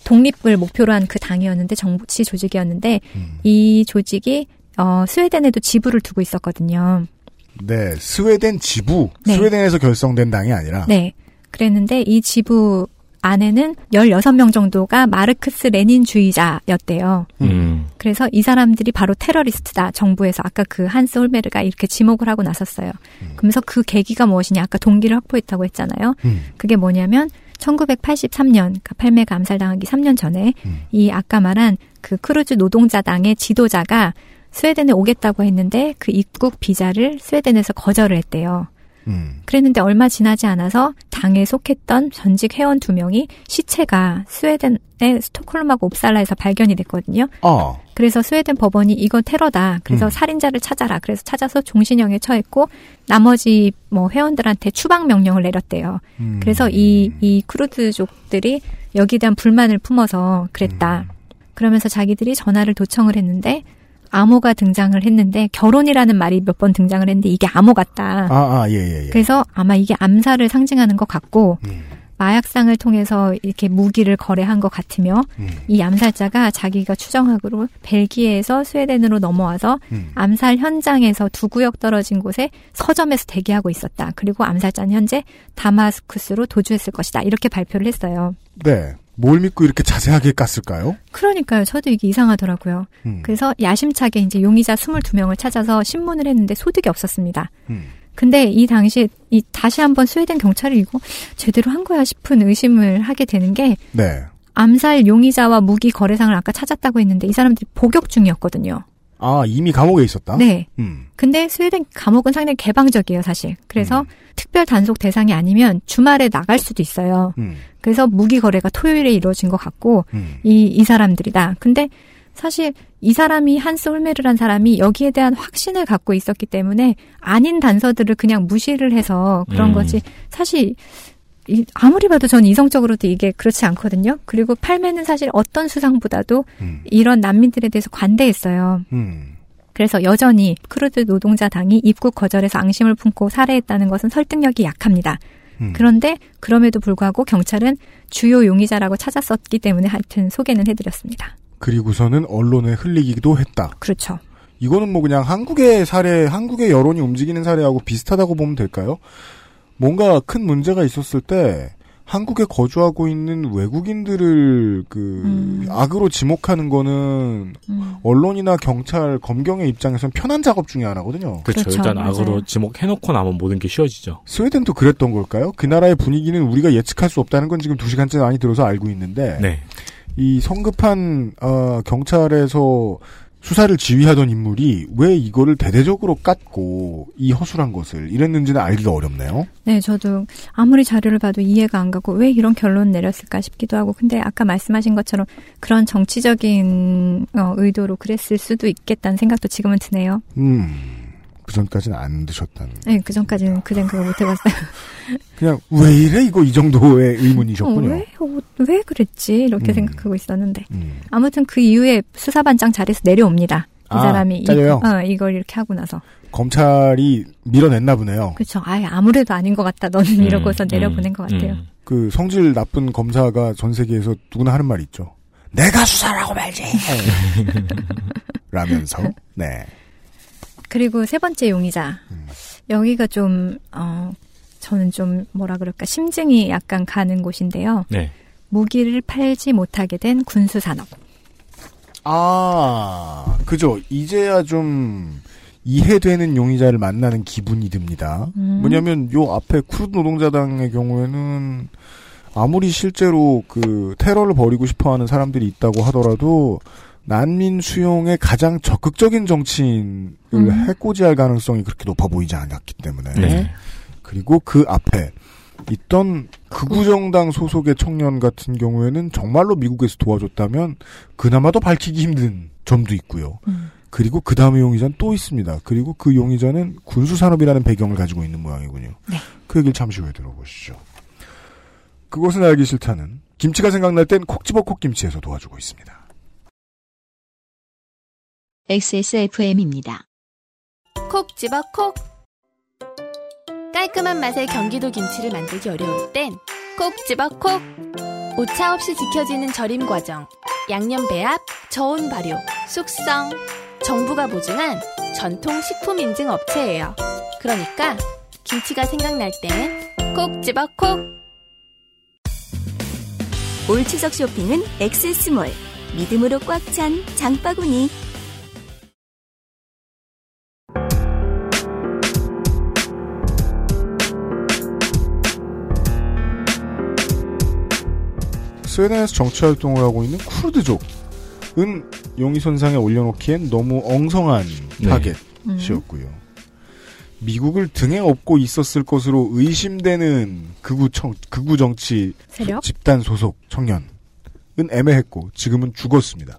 독립을 목표로 한 그 당이었는데 정치 조직이었는데 음. 이 조직이 어 스웨덴에도 지부를 두고 있었거든요. 네. 스웨덴 지부. 네. 스웨덴에서 결성된 당이 아니라. 네. 그랬는데 이 지부 안에는 16명 정도가 마르크스 레닌주의자였대요. 음. 그래서 이 사람들이 바로 테러리스트다. 정부에서 아까 그 한스 홀메르가 이렇게 지목을 하고 나섰어요. 그러면서 그 계기가 무엇이냐. 아까 동기를 확보했다고 했잖아요. 음. 그게 뭐냐면 1983년 그러니까 팔메가 암살당하기 3년 전에 음. 이 아까 말한 그 쿠르드 노동자당의 지도자가 스웨덴에 오겠다고 했는데 그 입국 비자를 스웨덴에서 거절을 했대요. 음. 그랬는데 얼마 지나지 않아서 당에 속했던 전직 회원 두 명이 시체가 스웨덴의 스톡홀름하고 웁살라에서 발견이 됐거든요. 아. 그래서 스웨덴 법원이 이건 테러다. 그래서 음. 살인자를 찾아라. 그래서 찾아서 종신형에 처했고 나머지 뭐 회원들한테 추방 명령을 내렸대요. 음. 그래서 이, 이 크루드족들이 여기에 대한 불만을 품어서 그랬다. 음. 그러면서 자기들이 전화를 도청을 했는데 암호가 등장을 했는데 결혼이라는 말이 몇 번 등장을 했는데 이게 암호 같다. 아, 아, 예, 예, 예. 그래서 아마 이게 암살을 상징하는 것 같고 음. 마약상을 통해서 이렇게 무기를 거래한 것 같으며 음. 이 암살자가 자기가 추정하기로 벨기에에서 스웨덴으로 넘어와서 음. 암살 현장에서 두 구역 떨어진 곳에 서점에서 대기하고 있었다. 그리고 암살자는 현재 다마스쿠스로 도주했을 것이다. 이렇게 발표를 했어요. 네. 뭘 믿고 이렇게 자세하게 깠을까요? 그러니까요. 저도 이게 이상하더라고요. 음. 그래서 야심차게 이제 용의자 22명을 찾아서 신문을 했는데 소득이 없었습니다. 음. 근데 이 당시에 이 다시 한번 스웨덴 경찰이 이거 제대로 한 거야 싶은 의심을 하게 되는 게 네. 암살 용의자와 무기 거래상을 아까 찾았다고 했는데 이 사람들이 복역 중이었거든요. 아, 이미 감옥에 있었다? 네. 음. 근데 스웨덴 감옥은 상당히 개방적이에요, 사실. 그래서 특별 단속 대상이 아니면 주말에 나갈 수도 있어요. 음. 그래서 무기 거래가 토요일에 이루어진 것 같고 음. 이, 이 사람들이다. 근데 사실 이 사람이 한스 홀메르란 사람이 여기에 대한 확신을 갖고 있었기 때문에 아닌 단서들을 그냥 무시를 해서 그런 음. 거지. 사실 이- 아무리 봐도 저는 이성적으로도 이게 그렇지 않거든요. 그리고 팔매는 사실 어떤 수상보다도 음. 이런 난민들에 대해서 관대했어요. 음. 그래서 여전히 쿠르드 노동자당이 입국 거절에서 앙심을 품고 살해했다는 것은 설득력이 약합니다. 음. 그런데 그럼에도 불구하고 경찰은 주요 용의자라고 찾았었기 때문에 하여튼 소개는 해드렸습니다. 그리고서는 언론에 흘리기도 했다. 그렇죠. 이거는 뭐 그냥 한국의 사례, 한국의 여론이 움직이는 사례하고 비슷하다고 보면 될까요? 뭔가 큰 문제가 있었을 때 한국에 거주하고 있는 외국인들을 그 음. 악으로 지목하는 거는 음. 언론이나 경찰, 검경의 입장에선 편한 작업 중에 하나거든요. 그렇죠. 그렇죠. 일단 맞아요. 악으로 지목해놓고 나면 모든 게 쉬워지죠. 스웨덴도 그랬던 걸까요? 그 나라의 분위기는 우리가 예측할 수 없다는 건 지금 두 시간째 많이 들어서 알고 있는데 네. 이 성급한 어, 경찰에서 수사를 지휘하던 인물이 왜 이거를 대대적으로 깠고 이 허술한 것을 이랬는지는 알기가 어렵네요. 네, 저도 아무리 자료를 봐도 이해가 안 가고 왜 이런 결론 내렸을까 싶기도 하고 근데 아까 말씀하신 것처럼 그런 정치적인 어, 의도로 그랬을 수도 있겠다는 생각도 지금은 드네요. 음, 그 전까지는 안 드셨다는. 네, 그 전까지는 그땐 그거 못 해봤어요. 그냥 왜 이래 이거 이 정도의 의문이셨군요. 어, 왜, 어, 왜 그랬지? 이렇게 음. 생각하고 있었는데. 음. 아무튼 그 이후에 수사반장 자리에서 내려옵니다. 이 아, 사람이 이, 잘려요? 어, 이걸 이렇게 하고 나서. 검찰이 밀어냈나 보네요. 그렇죠. 아예 아무래도 아닌 것 같다. 너는 음, 이러고서 내려보낸 음, 것 같아요. 음. 그 성질 나쁜 검사가 전 세계에서 누구나 하는 말이 있죠. 내가 수사라고 말지. 라면서 네. 그리고 세 번째 용의자. 음. 여기가 좀, 어, 저는 좀 뭐라 그럴까. 심증이 약간 가는 곳인데요. 네. 무기를 팔지 못하게 된 군수산업. 아, 그죠. 이제야 좀 이해되는 용의자를 만나는 기분이 듭니다. 음. 뭐냐면 요 앞에 쿠르드 노동자당의 경우에는 아무리 실제로 그 테러를 벌이고 싶어 하는 사람들이 있다고 하더라도 난민 수용에 가장 적극적인 정치인을 음. 해코지할 가능성이 그렇게 높아 보이지 않았기 때문에 네. 그리고 그 앞에 있던 극우정당 소속의 청년 같은 경우에는 정말로 미국에서 도와줬다면 그나마 더 밝히기 힘든 점도 있고요. 음. 그리고 그 다음에 용의자는 또 있습니다. 그리고 그 용의자는 군수산업이라는 배경을 가지고 있는 모양이군요. 네. 그 얘기를 잠시 후에 들어보시죠. 그것은 알기 싫다는 김치가 생각날 땐 콕 집어 콕김치에서 도와주고 있습니다. XSFM입니다. 콕 집어 콕. 깔끔한 맛의 경기도 김치를 만들기 어려울 땐 콕 집어 콕. 오차 없이 지켜지는 절임 과정, 양념 배합, 저온 발효, 숙성. 정부가 보증한 전통 식품 인증 업체예요. 그러니까 김치가 생각날 땐 콕 집어 콕. 올 추석 쇼핑은 엑세스몰. 믿음으로 꽉 찬 장바구니. 스웨덴에서 정치 활동을 하고 있는 쿠르드족은 용의 손상에 올려놓기엔 너무 엉성한 네. 타겟이었고요. 미국을 등에 업고 있었을 것으로 의심되는 극우 청, 극우 정치 세력? 집단 소속 청년은 애매했고 지금은 죽었습니다.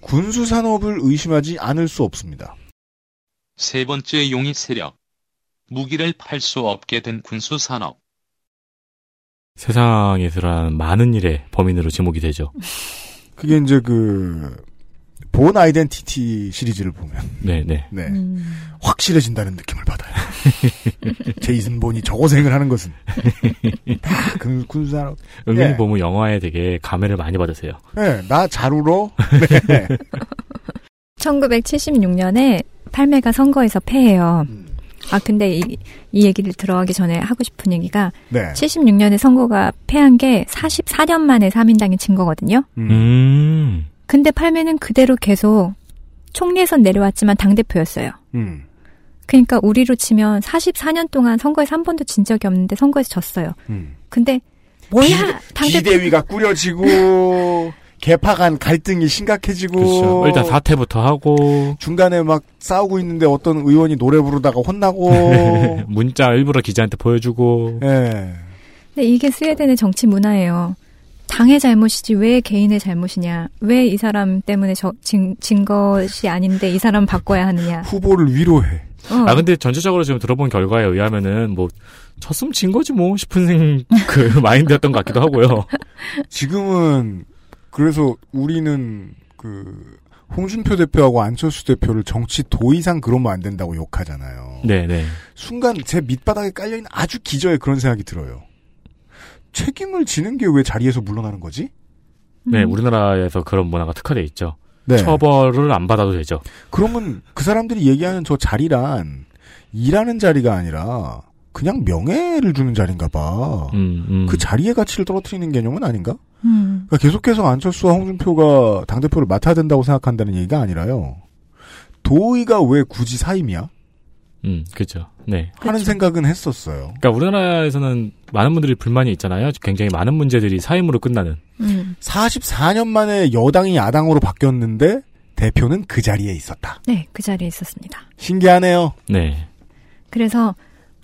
군수 산업을 의심하지 않을 수 없습니다. 세 번째 용의 세력. 무기를 팔 수 없게 된 군수 산업. 세상에 드러나는 많은 일의 범인으로 지목이 되죠. 그게 이제 그, 본 아이덴티티 시리즈를 보면, 네, 네. 네. 음. 확실해진다는 느낌을 받아요. 제이슨 본이 저 고생을 하는 것은. 다 군, 군수산업. 은근히 예. 보면 영화에 되게 감회를 많이 받으세요. 네, 나 잘 울어? 네. 1976년에 팔매가 선거에서 패해요. 음. 아, 근데 이, 이 얘기를 들어가기 전에 하고 싶은 얘기가 네. 76년에 선거가 패한 게 44년 만에 3인당이 진 거거든요. 음. 음. 근데 팔매는 그대로 계속 총리에선 내려왔지만 당대표였어요. 음. 그러니까 우리로 치면 44년 동안 선거에서 한 번도 진 적이 없는데 선거에서 졌어요. 음. 근데 뭐야 당대표 비대위가 꾸려지고 개파 간 갈등이 심각해지고 그렇죠. 일단 사퇴부터 하고 중간에 막 싸우고 있는데 어떤 의원이 노래 부르다가 혼나고 문자 일부러 기자한테 보여주고 예. 근데 이게 스웨덴의 정치 문화예요. 당의 잘못이지 왜 개인의 잘못이냐? 왜 이 사람 때문에 저, 진, 진 것이 아닌데 이 사람 바꿔야 하느냐? 후보를 위로해. 어. 아 근데 전체적으로 지금 들어본 결과에 의하면은 뭐 쳤으면 진 거지 뭐 싶은 생, 그 마인드였던 것 같기도 하고요. 지금은 그래서 우리는 그 홍준표 대표하고 안철수 대표를 정치 도의상 그러면 안 된다고 욕하잖아요. 네네. 순간 제 밑바닥에 깔려있는 아주 기저에 그런 생각이 들어요. 책임을 지는 게 왜 자리에서 물러나는 거지? 네, 우리나라에서 그런 문화가 특화돼 있죠. 네. 처벌을 안 받아도 되죠. 그러면 그 사람들이 얘기하는 저 자리란 일하는 자리가 아니라 그냥 명예를 주는 자리인가 봐. 음, 음. 그 자리의 가치를 떨어뜨리는 개념은 아닌가? 음. 그러니까 계속해서 안철수와 홍준표가 당대표를 맡아야 된다고 생각한다는 얘기가 아니라요. 도의가 왜 굳이 사임이야? 음, 그죠. 네. 하는 생각은 했었어요. 그러니까 우리나라에서는 많은 분들이 불만이 있잖아요. 굉장히 많은 문제들이 사임으로 끝나는. 음. 44년 만에 여당이 야당으로 바뀌었는데 대표는 그 자리에 있었다. 네, 그 자리에 있었습니다. 신기하네요. 네. 그래서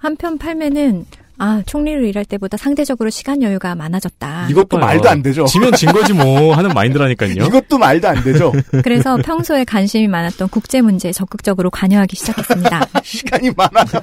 한편 팔매는 아 총리로 일할 때보다 상대적으로 시간 여유가 많아졌다. 이것도 봐요. 말도 안 되죠. 지면 진 거지 뭐 하는 마인드라니까요. 이것도 말도 안 되죠. 그래서 평소에 관심이 많았던 국제 문제에 적극적으로 관여하기 시작했습니다. 시간이 많아요.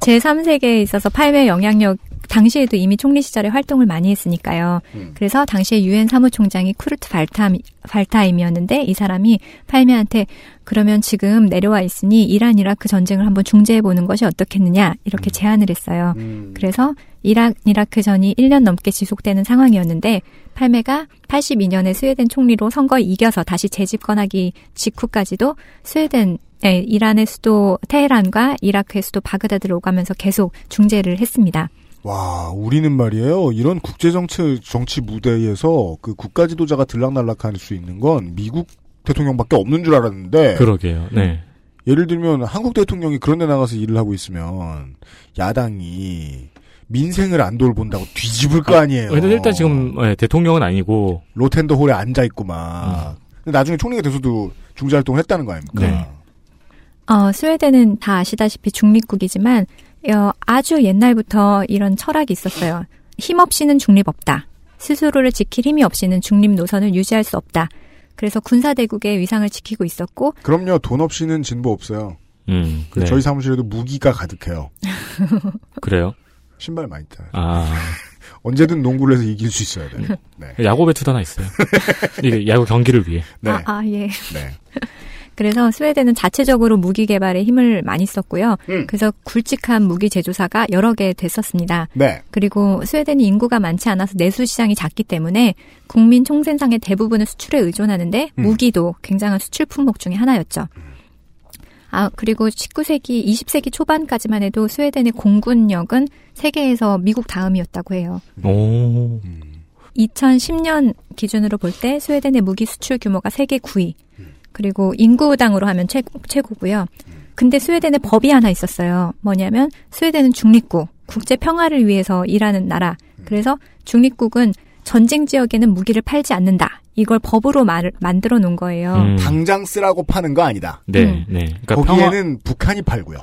제3세계에 있어서 팔매 영향력 당시에도 이미 총리 시절에 활동을 많이 했으니까요. 음. 그래서 당시에 유엔 사무총장이 쿠르트 발타, 발타임이었는데 이 사람이 팔매한테 그러면 지금 내려와 있으니 이란 이라크 전쟁을 한번 중재해 보는 것이 어떻겠느냐 이렇게 제안을 했어요. 음. 그래서 이란 이라크 전이 1년 넘게 지속되는 상황이었는데 팔메가 82년에 스웨덴 총리로 선거에 이겨서 다시 재집권하기 직후까지도 스웨덴 에 이란의 수도 테헤란과 이라크의 수도 바그다드를 오가면서 계속 중재를 했습니다. 와, 우리는 말이에요. 이런 국제 정치 정치 무대에서 그 국가 지도자가 들락날락할 수 있는 건 미국 대통령밖에 없는 줄 알았는데 그러게요. 네. 예를 들면 한국 대통령이 그런 데 나가서 일을 하고 있으면 야당이 민생을 안 돌본다고 뒤집을 거 아니에요. 근데 일단 지금 네, 대통령은 아니고 로텐더 홀에 앉아 있고 막. 근데 나중에 총리가 돼서도 중재 활동을 했다는 거 아닙니까? 네. 어, 스웨덴은 다 아시다시피 중립국이지만 어, 아주 옛날부터 이런 철학이 있었어요. 힘 없이는 중립 없다. 스스로를 지킬 힘이 없이는 중립 노선을 유지할 수 없다. 그래서 군사대국의 위상을 지키고 있었고 그럼요. 돈 없이는 진보 없어요. 음, 그 네. 저희 사무실에도 무기가 가득해요. 그래요. 신발 많이 타요. 아 언제든 농구를 해서 이길 수 있어야 돼요. 네. 야구 배트도 하나 있어요. 이게 야구 경기를 위해. 네. 아, 아, 예. 네. 그래서 스웨덴은 자체적으로 무기 개발에 힘을 많이 썼고요. 음. 그래서 굵직한 무기 제조사가 여러 개 됐었습니다. 네. 그리고 스웨덴이 인구가 많지 않아서 내수 시장이 작기 때문에 국민 총생산의 대부분을 수출에 의존하는데 음. 무기도 굉장한 수출 품목 중의 하나였죠. 아, 그리고 19세기, 20세기 초반까지만 해도 스웨덴의 공군력은 세계에서 미국 다음이었다고 해요. 오. 2010년 기준으로 볼 때 스웨덴의 무기 수출 규모가 세계 9위. 그리고 인구당으로 하면 최고, 최고고요. 근데 스웨덴에 법이 하나 있었어요. 뭐냐면 스웨덴은 중립국, 국제 평화를 위해서 일하는 나라. 그래서 중립국은 전쟁 지역에는 무기를 팔지 않는다. 이걸 법으로 말, 만들어 놓은 거예요. 음. 당장 쓰라고 파는 거 아니다. 네, 음. 네. 그러니까 거기에는 북한이 팔고요.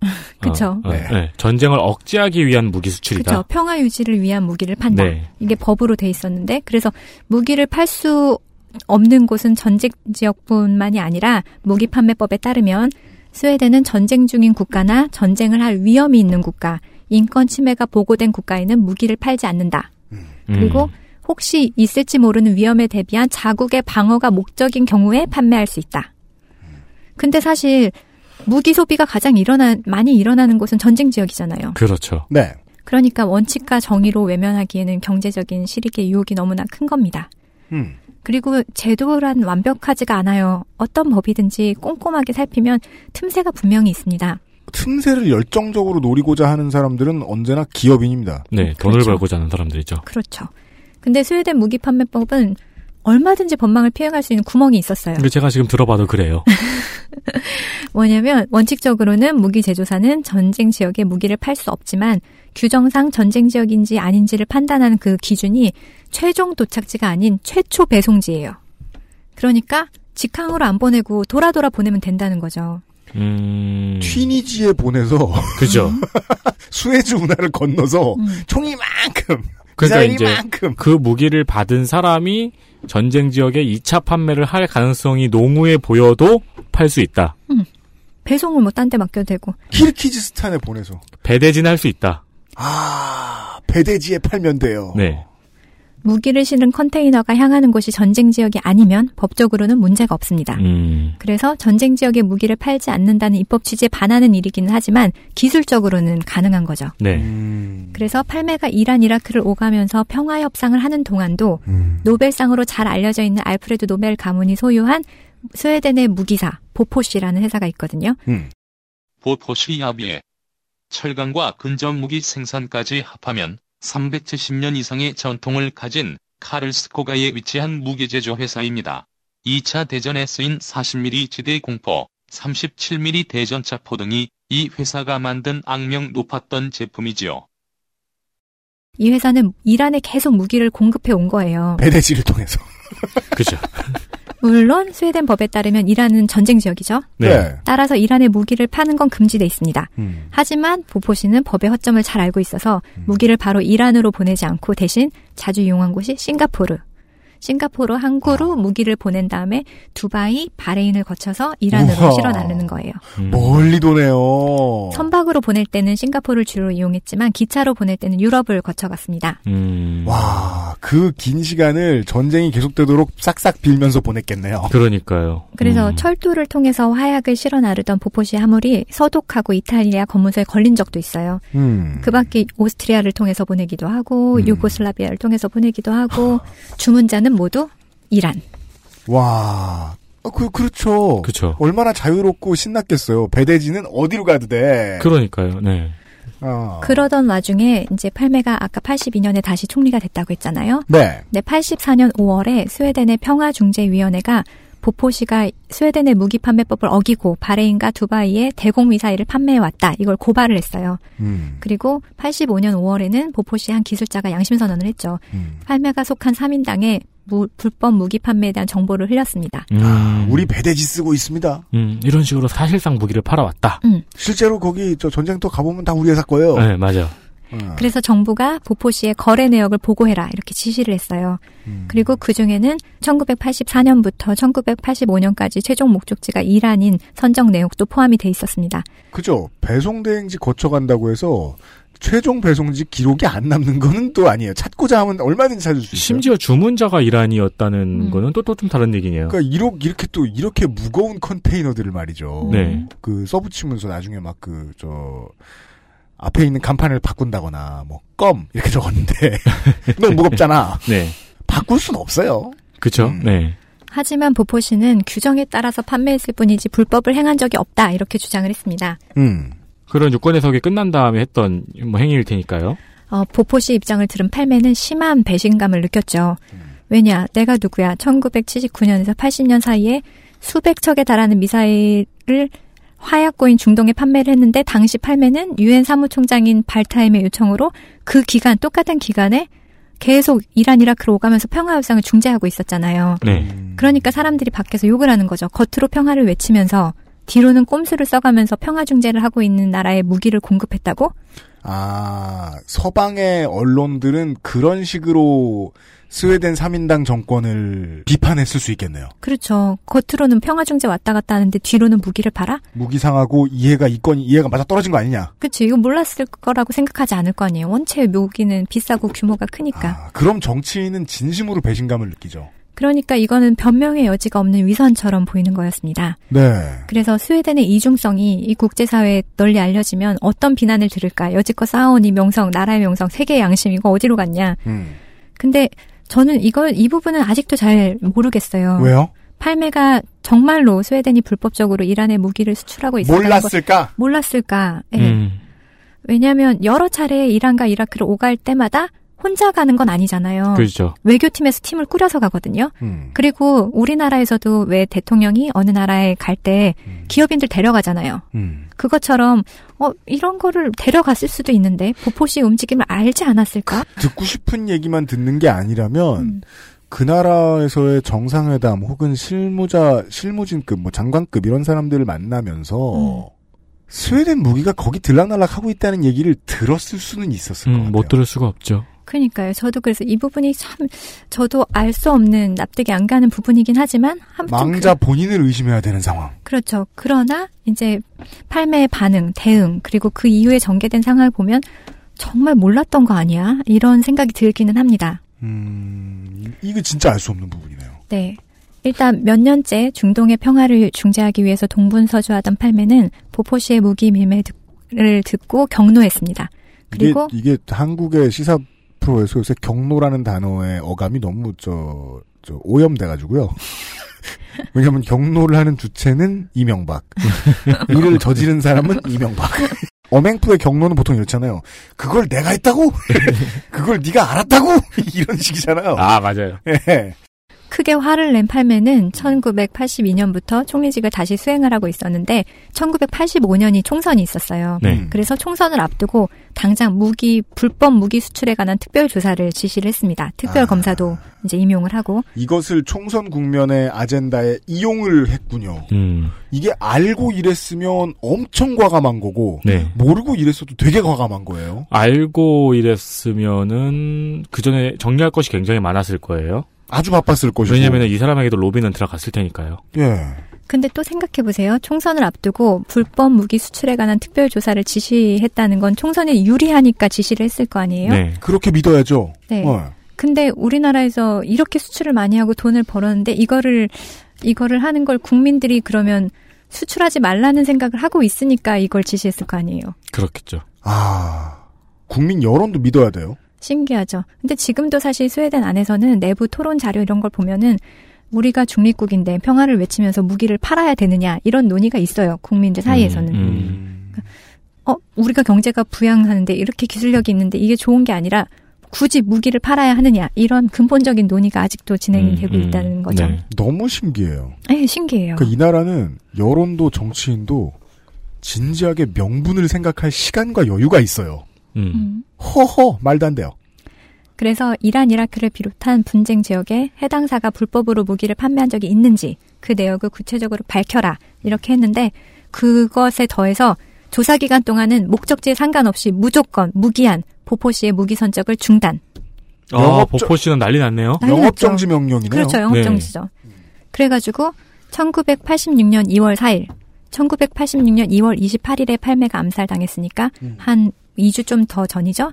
그쵸. 어, 어, 네. 네. 전쟁을 억제하기 위한 무기 수출이다. 그렇죠. 평화 유지를 위한 무기를 판다. 네. 이게 법으로 돼 있었는데 그래서 무기를 팔 수 없는 곳은 전쟁 지역뿐만이 아니라 무기 판매법에 따르면 스웨덴은 전쟁 중인 국가나 전쟁을 할 위험이 있는 국가, 인권 침해가 보고된 국가에는 무기를 팔지 않는다. 그리고 음. 혹시 있을지 모르는 위험에 대비한 자국의 방어가 목적인 경우에 판매할 수 있다. 근데 사실 무기 소비가 가장 일어나 많이 일어나는 곳은 전쟁 지역이잖아요. 그렇죠. 네. 그러니까 원칙과 정의로 외면하기에는 경제적인 실익의 유혹이 너무나 큰 겁니다. 음. 그리고 제도란 완벽하지가 않아요. 어떤 법이든지 꼼꼼하게 살피면 틈새가 분명히 있습니다. 틈새를 열정적으로 노리고자 하는 사람들은 언제나 기업인입니다. 네, 돈을 그렇죠. 벌고자 하는 사람들이죠. 그렇죠. 근데 스웨덴 무기 판매법은 얼마든지 법망을 피해갈 수 있는 구멍이 있었어요. 근데 제가 지금 들어봐도 그래요. 뭐냐면 원칙적으로는 무기 제조사는 전쟁 지역에 무기를 팔 수 없지만 규정상 전쟁 지역인지 아닌지를 판단하는 그 기준이 최종 도착지가 아닌 최초 배송지예요. 그러니까 직항으로 안 보내고 돌아 돌아 보내면 된다는 거죠. 음. 튀니지에 보내서 그죠. 수에즈 운하를 건너서 음. 총이만큼 그러니까 이제 미사일이만큼 그 무기를 받은 사람이 전쟁 지역에 2차 판매를 할 가능성이 농후해 보여도 팔 수 있다. 배송을 뭐 딴 데 맡겨도 되고. 키르키즈스탄에 보내서 배대진 할 수 있다. 아 배대지에 팔면 돼요. 네. 무기를 실은 컨테이너가 향하는 곳이 전쟁 지역이 아니면 법적으로는 문제가 없습니다. 음. 그래서 전쟁 지역에 무기를 팔지 않는다는 입법 취지에 반하는 일이기는 하지만 기술적으로는 가능한 거죠. 네. 음, 그래서 팔메가 이란 이라크를 오가면서 평화 협상을 하는 동안도 음. 노벨상으로 잘 알려져 있는 알프레드 노벨 가문이 소유한 스웨덴의 무기사 보포시라는 회사가 있거든요. 음. 보포시 야비에 철강과 근접 무기 생산까지 합하면 370년 이상의 전통을 가진 카를스코가에 위치한 무기 제조 회사입니다. 2차 대전에 쓰인 40mm 지대공포, 37mm 대전차 포 등이 이 회사가 만든 악명 높았던 제품이지요. 이 회사는 이란에 계속 무기를 공급해 온 거예요. 배대지를 통해서. 그죠. 물론 스웨덴 법에 따르면 이란은 전쟁 지역이죠. 네. 따라서 이란에 무기를 파는 건 금지돼 있습니다. 음. 하지만 보포시는 법의 허점을 잘 알고 있어서 음. 무기를 바로 이란으로 보내지 않고 대신 자주 이용한 곳이 싱가포르. 싱가포르 항구로 무기를 보낸 다음에 두바이, 바레인을 거쳐서 이란으로 우와. 실어 나르는 거예요. 음. 멀리 도네요. 선박으로 보낼 때는 싱가포르를 주로 이용했지만 기차로 보낼 때는 유럽을 거쳐갔습니다. 음. 와, 그 긴 시간을 전쟁이 계속되도록 싹싹 빌면서 보냈겠네요. 그러니까요. 그래서 음. 철도를 통해서 화약을 실어 나르던 보포시 화물이 서독하고 이탈리아 검문소에 걸린 적도 있어요. 음. 그 밖에 오스트리아를 통해서 보내기도 하고 음. 유고슬라비아를 통해서 보내기도 하고 주문자는 모두 이란. 와, 어, 그, 그렇죠. 그쵸. 얼마나 자유롭고 신났겠어요. 배대지는 어디로 가도 돼. 그러니까요. 네. 어. 그러던 와중에 이제 팔메가 아까 82년에 다시 총리가 됐다고 했잖아요. 네. 네, 84년 5월에 스웨덴의 평화중재위원회가 보포시가 스웨덴의 무기 판매법을 어기고 바레인과 두바이에 대공 미사일을 판매해 왔다. 이걸 고발을 했어요. 음. 그리고 85년 5월에는 보포시 한 기술자가 양심 선언을 했죠. 음. 팔매가 속한 3인당에 무- 불법 무기 판매에 대한 정보를 흘렸습니다. 음. 아, 우리 배대지 쓰고 있습니다. 음, 이런 식으로 사실상 무기를 팔아왔다. 실제로 거기 저 전쟁터 가보면 다 우리 회사 거예요. 네, 맞아. 어. 그래서 정부가 보포시의 거래 내역을 보고해라 이렇게 지시를 했어요. 음. 그리고 그 중에는 1984년부터 1985년까지 최종 목적지가 이란인 선정 내역도 포함이 돼 있었습니다. 그죠. 배송 대행지 거쳐간다고 해서 최종 배송지 기록이 안 남는 거는 또 아니에요. 찾고자 하면 얼마든지 찾을 수 있어요. 심지어 주문자가 이란이었다는 음. 거는 또 또 좀 다른 얘기네요. 그러니까 이렇게, 이렇게 또 이렇게 무거운 컨테이너들을 말이죠. 네. 그 써붙이면서 나중에 막 그 저 앞에 있는 간판을 바꾼다거나 뭐 껌 이렇게 적었는데 너무 무겁잖아. 네. 바꿀 수는 없어요. 그쵸? 음. 네. 하지만 보포시는 규정에 따라서 판매했을 뿐이지 불법을 행한 적이 없다 이렇게 주장을 했습니다. 음. 그런 유권 해석이 끝난 다음에 했던 뭐 행위일 테니까요. 어, 보포시 입장을 들은 팔매는 심한 배신감을 느꼈죠. 왜냐, 내가 누구야? 1979년에서 80년 사이에 수백 척에 달하는 미사일을 화약고인 중동에 판매를 했는데 당시 팔매는 유엔 사무총장인 발타임의 요청으로 그 기간 똑같은 기간에 계속 이란 이라크로 오가면서 평화 협상을 중재하고 있었잖아요. 네. 그러니까 사람들이 밖에서 욕을 하는 거죠. 겉으로 평화를 외치면서 뒤로는 꼼수를 써가면서 평화 중재를 하고 있는 나라에 무기를 공급했다고? 아 서방의 언론들은 그런 식으로 스웨덴 3인당 정권을 비판했을 수 있겠네요. 그렇죠. 겉으로는 평화 중재 왔다 갔다 하는데 뒤로는 무기를 팔아? 무기상하고 이해가 이건 이해가 맞아 떨어진 거 아니냐. 그치. 이거 몰랐을 거라고 생각하지 않을 거 아니에요. 원체 무기는 비싸고 규모가 크니까. 아, 그럼 정치인은 진심으로 배신감을 느끼죠. 그러니까 이거는 변명의 여지가 없는 위선처럼 보이는 거였습니다. 네. 그래서 스웨덴의 이중성이 이 국제사회에 널리 알려지면 어떤 비난을 들을까? 여지껏 쌓아온 이 명성, 나라의 명성, 세계의 양심 이거 어디로 갔냐? 음. 근데 저는 이걸 이 부분은 아직도 잘 모르겠어요. 왜요? 팔매가 정말로 스웨덴이 불법적으로 이란에 무기를 수출하고 있었다는 걸 몰랐을까? 몰랐을까? 예. 음. 왜냐하면 여러 차례 이란과 이라크를 오갈 때마다 혼자 가는 건 아니잖아요. 그렇죠. 외교팀에서 팀을 꾸려서 가거든요. 음. 그리고 우리나라에서도 왜 대통령이 어느 나라에 갈때 음. 기업인들 데려가잖아요. 음. 그것처럼 어 이런 거를 데려갔을 수도 있는데 보포시 움직임을 알지 않았을까? 듣고 싶은 얘기만 듣는 게 아니라면 음. 그 나라에서의 정상회담 혹은 실무자 실무진급 뭐 장관급 이런 사람들을 만나면서 스웨덴 무기가 거기 들락날락 하고 있다는 얘기를 들었을 수는 있었을 것 음, 같아요. 못 들을 수가 없죠. 그러니까요. 저도 그래서 이 부분이 참 저도 알 수 없는 납득이 안 가는 부분이긴 하지만 망자 본인을 의심해야 되는 상황. 그렇죠. 그러나 이제 팔매의 반응, 대응 그리고 그 이후에 전개된 상황을 보면 정말 몰랐던 거 아니야? 이런 생각이 들기는 합니다. 음, 이거 진짜 알 수 없는 부분이네요. 네. 일단 몇 년째 중동의 평화를 중재하기 위해서 동분서주하던 팔매는 보포시의 무기 밀매를 듣고 경로했습니다. 그리고 이게, 이게 한국의 시사 프로에서 요새 경로라는 단어의 어감이 너무 저, 저 오염돼가지고요. 왜냐하면 경로를 하는 주체는 이명박, 이를 저지른 사람은 이명박. 어맹프의 경로는 보통 이렇잖아요. 그걸 내가 했다고? 그걸 네가 알았다고? 이런 식이잖아요. 아, 맞아요. 예. 크게 화를 낸 팔매는 1982년부터 총리직을 다시 수행을 하고 있었는데 1985년이 총선이 있었어요. 네. 그래서 총선을 앞두고 당장 무기 불법 무기 수출에 관한 특별 조사를 지시를 했습니다. 특별 아. 검사도 이제 임용을 하고 이것을 총선 국면의 아젠다에 이용을 했군요. 음, 이게 알고 이랬으면 엄청 과감한 거고, 네. 모르고 이랬어도 되게 과감한 거예요. 알고 이랬으면은 그 전에 정리할 것이 굉장히 많았을 거예요. 아주 바빴을 것이고. 왜냐하면 이 사람에게도 로비는 들어갔을 테니까요. 예. 근데 또 생각해 보세요. 총선을 앞두고 불법 무기 수출에 관한 특별 조사를 지시했다는 건 총선에 유리하니까 지시를 했을 거 아니에요? 네. 그렇게 믿어야죠. 네. 어. 근데 우리나라에서 이렇게 수출을 많이 하고 돈을 벌었는데 이거를 이거를 하는 걸 국민들이 그러면 수출하지 말라는 생각을 하고 있으니까 이걸 지시했을 거 아니에요. 그렇겠죠. 아, 국민 여론도 믿어야 돼요. 신기하죠. 근데 지금도 사실 스웨덴 안에서는 내부 토론 자료 이런 걸 보면은 우리가 중립국인데 평화를 외치면서 무기를 팔아야 되느냐 이런 논의가 있어요. 국민들 사이에서는. 음, 어, 우리가 경제가 부양하는데 이렇게 기술력이 있는데 이게 좋은 게 아니라 굳이 무기를 팔아야 하느냐 이런 근본적인 논의가 아직도 진행이 음, 되고 음, 있다는 거죠. 네. 너무 신기해요. 네, 신기해요. 그러니까 이 나라는 여론도 정치인도 진지하게 명분을 생각할 시간과 여유가 있어요. 음. 음. 허허 말도 안 돼요. 그래서 이란 이라크를 비롯한 분쟁 지역에 해당사가 불법으로 무기를 판매한 적이 있는지 그 내역을 구체적으로 밝혀라 이렇게 했는데 그것에 더해서 조사 기간 동안은 목적지에 상관없이 무조건 무기한 보포시의 무기 선적을 중단. 아, 영업 보포 씨는 난리 났네요. 난리 영업. 정지 명령이네요. 그렇죠. 영업 네. 정지죠. 그래가지고 1986년 2월 4일, 1986년 2월 28일에 팔매가 암살당했으니까 음. 한 2주 좀 더 전이죠.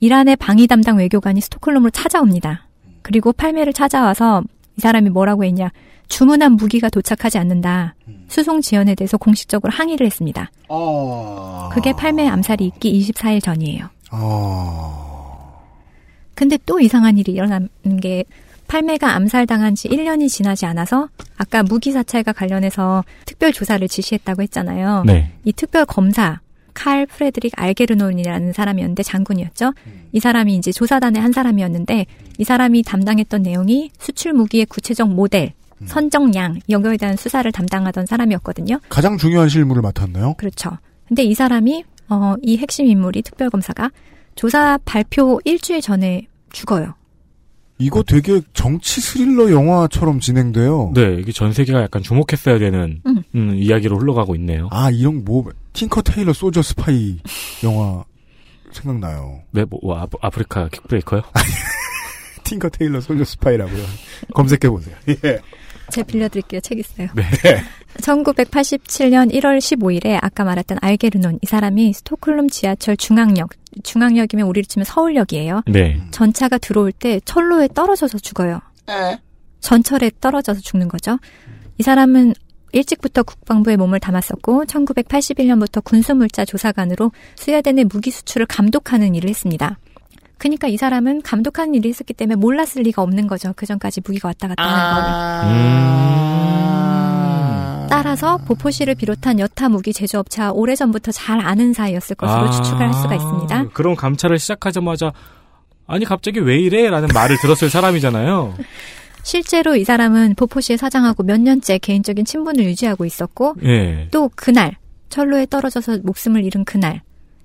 이란의 방위 담당 외교관이 스톡홀름으로 찾아옵니다. 그리고 팔매를 찾아와서 이 사람이 뭐라고 했냐. 주문한 무기가 도착하지 않는다. 수송 지연에 대해서 공식적으로 항의를 했습니다. 아. 그게 팔매 암살이 있기 24일 전이에요. 아. 근데 또 이상한 일이 일어나는 게 팔매가 암살당한 지 1년이 지나지 않아서 아까 무기 사찰과 관련해서 특별 조사를 지시했다고 했잖아요. 네. 이 특별 검사 칼 프레드릭 알게르논이라는 사람이었는데 장군이었죠. 이 사람이 이제 조사단의 한 사람이었는데 이 사람이 담당했던 내용이 수출 무기의 구체적 모델, 선정량 여기에 대한 수사를 담당하던 사람이었거든요. 가장 중요한 실무를 맡았네요. 그렇죠. 근데 이 사람이 어, 이 핵심 인물이 특별 검사가 조사 발표 일주일 전에 죽어요. 이거 되게 정치 스릴러 영화처럼 진행돼요. 네, 이게 전 세계가 약간 주목했어야 되는 음. 음, 이야기로 흘러가고 있네요. 아, 이런 뭐 Tinker Tailor Soldier Spy 영화 생각나요. 네, 뭐 아, 아프리카 킥브레이커요? Tinker Tailor Soldier Spy라고요. 검색해 보세요. 예. 제가 빌려드릴게요. 책 있어요. 네. 1987년 1월 15일에 아까 말했던 알게르논 이 사람이 스톡홀름 지하철 중앙역 중앙역이면 우리로 치면 서울역이에요. 네. 전차가 들어올 때 철로에 떨어져서 죽어요. 전철에 떨어져서 죽는 거죠. 이 사람은 일찍부터 국방부에 몸을 담았었고 1981년부터 군수물자 조사관으로 스웨덴의 무기 수출을 감독하는 일을 했습니다. 그러니까 이 사람은 감독하는 일을 했었기 때문에 몰랐을 리가 없는 거죠. 그 전까지 무기가 왔다 갔다 하는 거를. 음. 따라서 보포시를 비롯한 여타 무기 제조업체와 오래전부터 잘 아는 사이였을 것으로 추측을 할 수가 있습니다. 그런 감찰을 시작하자마자 아니 갑자기 왜 이래 라는 말을 들었을 사람이잖아요. 실제로 이 사람은 보포시의 사장하고 몇 년째 개인적인 친분을 유지하고 있었고 예. 또 그날 철로에 떨어져서 목숨을 잃은 그날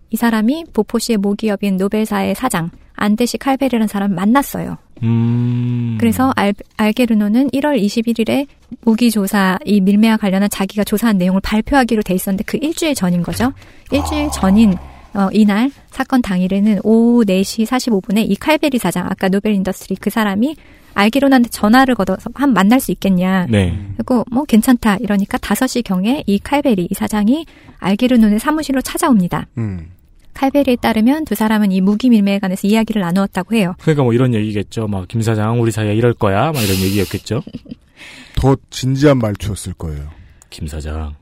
이 사람이 보포시의 모기업인 노벨사의 사장 안데시 칼베리라는 사람을 만났어요. 음. 그래서 알, 알게르노는 1월 21일에 무기 조사 이 밀매와 관련한 자기가 조사한 내용을 발표하기로 돼 있었는데 그 일주일 전인 거죠. 일주일 전인 어, 이날 사건 당일에는 오후 4시 45분에 이 칼베리 사장 아까 노벨 인더스트리 그 사람이 알게르노한테 전화를 걸어서 한 만날 수 있겠냐. 네. 그리고 뭐 괜찮다 이러니까 5시 경에 이 칼베리 이 사장이 알게르노의 사무실로 찾아옵니다. 음. 칼베리에 따르면 두 사람은 이 무기 밀매에 관해서 이야기를 나누었다고 해요. 그러니까 뭐 이런 얘기겠죠. 막 김 사장 우리 사이에 이럴 거야. 막 이런 얘기였겠죠. 더 진지한 말투였을 거예요. 김 사장.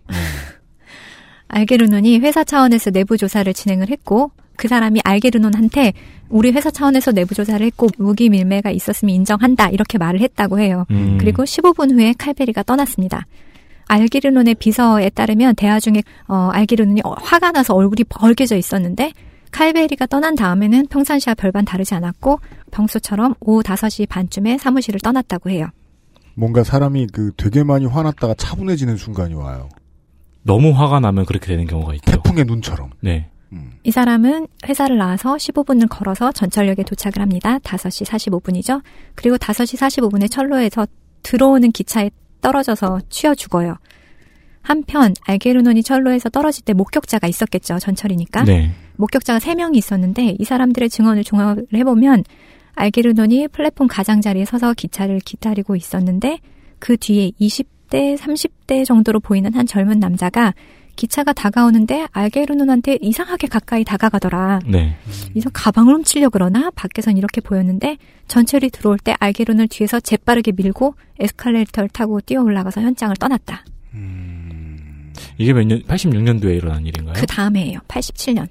알게르논이 회사 차원에서 내부 조사를 진행을 했고 그 사람이 알게르논한테 우리 회사 차원에서 내부 조사를 했고 무기 밀매가 있었으면 인정한다 이렇게 말을 했다고 해요. 음. 그리고 15분 후에 칼베리가 떠났습니다. 알게르논의 비서에 따르면 대화 중에 어, 알게르논이 어, 화가 나서 얼굴이 벌개져 있었는데 칼베리가 떠난 다음에는 평상시와 별반 다르지 않았고 평소처럼 오후 5시 반쯤에 사무실을 떠났다고 해요. 뭔가 사람이 그 되게 많이 화났다가 차분해지는 순간이 와요. 너무 화가 나면 그렇게 되는 경우가 있죠. 태풍의 눈처럼. 네. 이 사람은 회사를 나와서 15분을 걸어서 전철역에 도착을 합니다. 5시 45분이죠. 그리고 5시 45분에 철로에서 들어오는 기차에 떨어져서 취어 죽어요. 한편 알게르논이 철로에서 떨어질 때 목격자가 있었겠죠. 전철이니까. 네. 목격자가 3명이 있었는데 이 사람들의 증언을 종합을 해보면 알게르논이 플랫폼 가장자리에 서서 기차를 기다리고 있었는데 그 뒤에 20대, 30대 정도로 보이는 한 젊은 남자가 기차가 다가오는데 알게르논한테 이상하게 가까이 다가가더라. 네. 이서 가방을 훔치려 그러나 밖에선 이렇게 보였는데 전철이 들어올 때 알게르논을 뒤에서 재빠르게 밀고 에스컬레이터를 타고 뛰어 올라가서 현장을 떠났다. 이게 몇 년, 86년도에 일어난 일인가요? 그 다음에예요. 87년.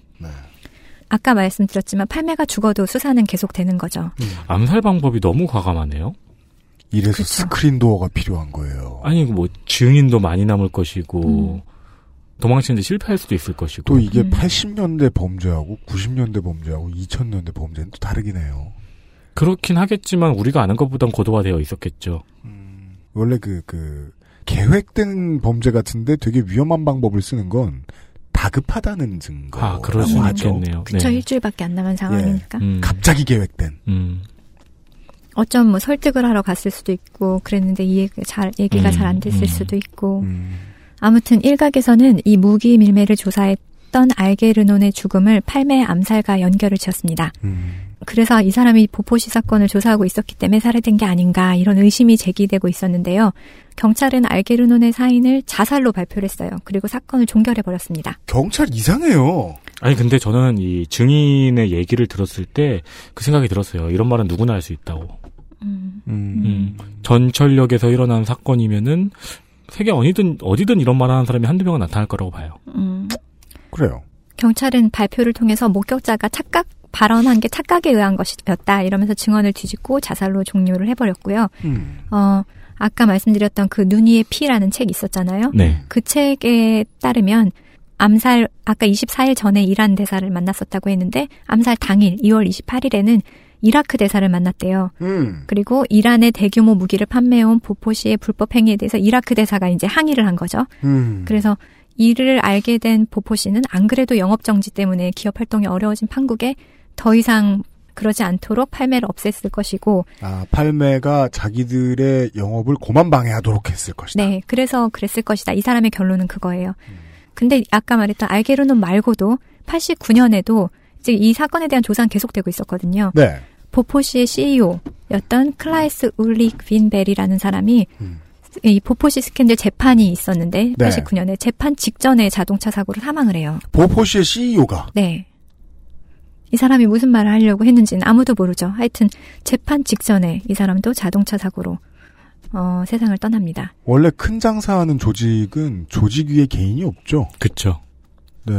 네. 아까 말씀드렸지만 팔매가 죽어도 수사는 계속되는 거죠. 암살 방법이 너무 과감하네요. 이래서 그쵸. 스크린 도어가 필요한 거예요. 아니, 뭐, 증인도 많이 남을 것이고, 음. 도망치는데 실패할 수도 있을 것이고. 또 이게 음. 80년대 범죄하고 90년대 범죄하고 2000년대 범죄는 또 다르긴 해요. 그렇긴 하겠지만, 우리가 아는 것보단 고도화되어 있었겠죠. 원래 그, 그, 계획된 범죄 같은데 되게 위험한 방법을 쓰는 건 다급하다는 증거. 아, 그럴 수 있겠네요. 그쵸, 네. 일주일밖에 안 남은 상황이니까. 음. 갑자기 계획된. 음. 어쩜 뭐 설득을 하러 갔을 수도 있고, 그랬는데 이 얘기 잘, 얘기가 음, 잘안 됐을 음. 수도 있고. 음. 아무튼 일각에서는 이 무기 밀매를 조사했던 알게르논의 죽음을 팔매 암살과 연결을 지었습니다. 음. 그래서 이 사람이 보포시 사건을 조사하고 있었기 때문에 살해된 게 아닌가 이런 의심이 제기되고 있었는데요. 경찰은 알게르논의 사인을 자살로 발표를 했어요. 그리고 사건을 종결해 버렸습니다. 경찰 이상해요. 아니, 근데 저는 이 증인의 얘기를 들었을 때 그 생각이 들었어요. 이런 말은 누구나 할 수 있다고. 음. 음. 전철역에서 일어난 사건이면은, 세계 어디든, 어디든 이런 말 하는 사람이 한두 명은 나타날 거라고 봐요. 음. 그래요. 경찰은 발표를 통해서 목격자가 착각 발언한 게 착각에 의한 것이었다 이러면서 증언을 뒤집고 자살로 종료를 해버렸고요. 음. 어 아까 말씀드렸던 그 눈이의 피라는 책 있었잖아요. 네. 그 책에 따르면 암살 아까 24일 전에 이란 대사를 만났었다고 했는데 암살 당일 2월 28일에는 이라크 대사를 만났대요. 음. 그리고 이란의 대규모 무기를 판매해온 보포시의 불법 행위에 대해서 이라크 대사가 이제 항의를 한 거죠. 음. 그래서 이를 알게 된 보포시는 안 그래도 영업 정지 때문에 기업 활동이 어려워진 판국에 더 이상 그러지 않도록 팔매를 없앴을 것이고, 아, 팔매가 자기들의 영업을 고만 방해하도록 했을 것이다. 네, 그래서 그랬을 것이다. 이 사람의 결론은 그거예요. 근데 아까 말했던 알게르논 말고도 89년에도 이제 이 사건에 대한 조사는 계속되고 있었거든요. 네. 보포시의 CEO였던 클라이스 울릭 빈벨이라는 사람이 음. 이 보포시 스캔들 재판이 있었는데 네. 89년에 재판 직전에 자동차 사고로 사망을 해요. 보포시의 CEO가 네. 이 사람이 무슨 말을 하려고 했는지는 아무도 모르죠. 하여튼 재판 직전에 이 사람도 자동차 사고로 어, 세상을 떠납니다. 원래 큰 장사하는 조직은 조직 위에 개인이 없죠. 그쵸. 네.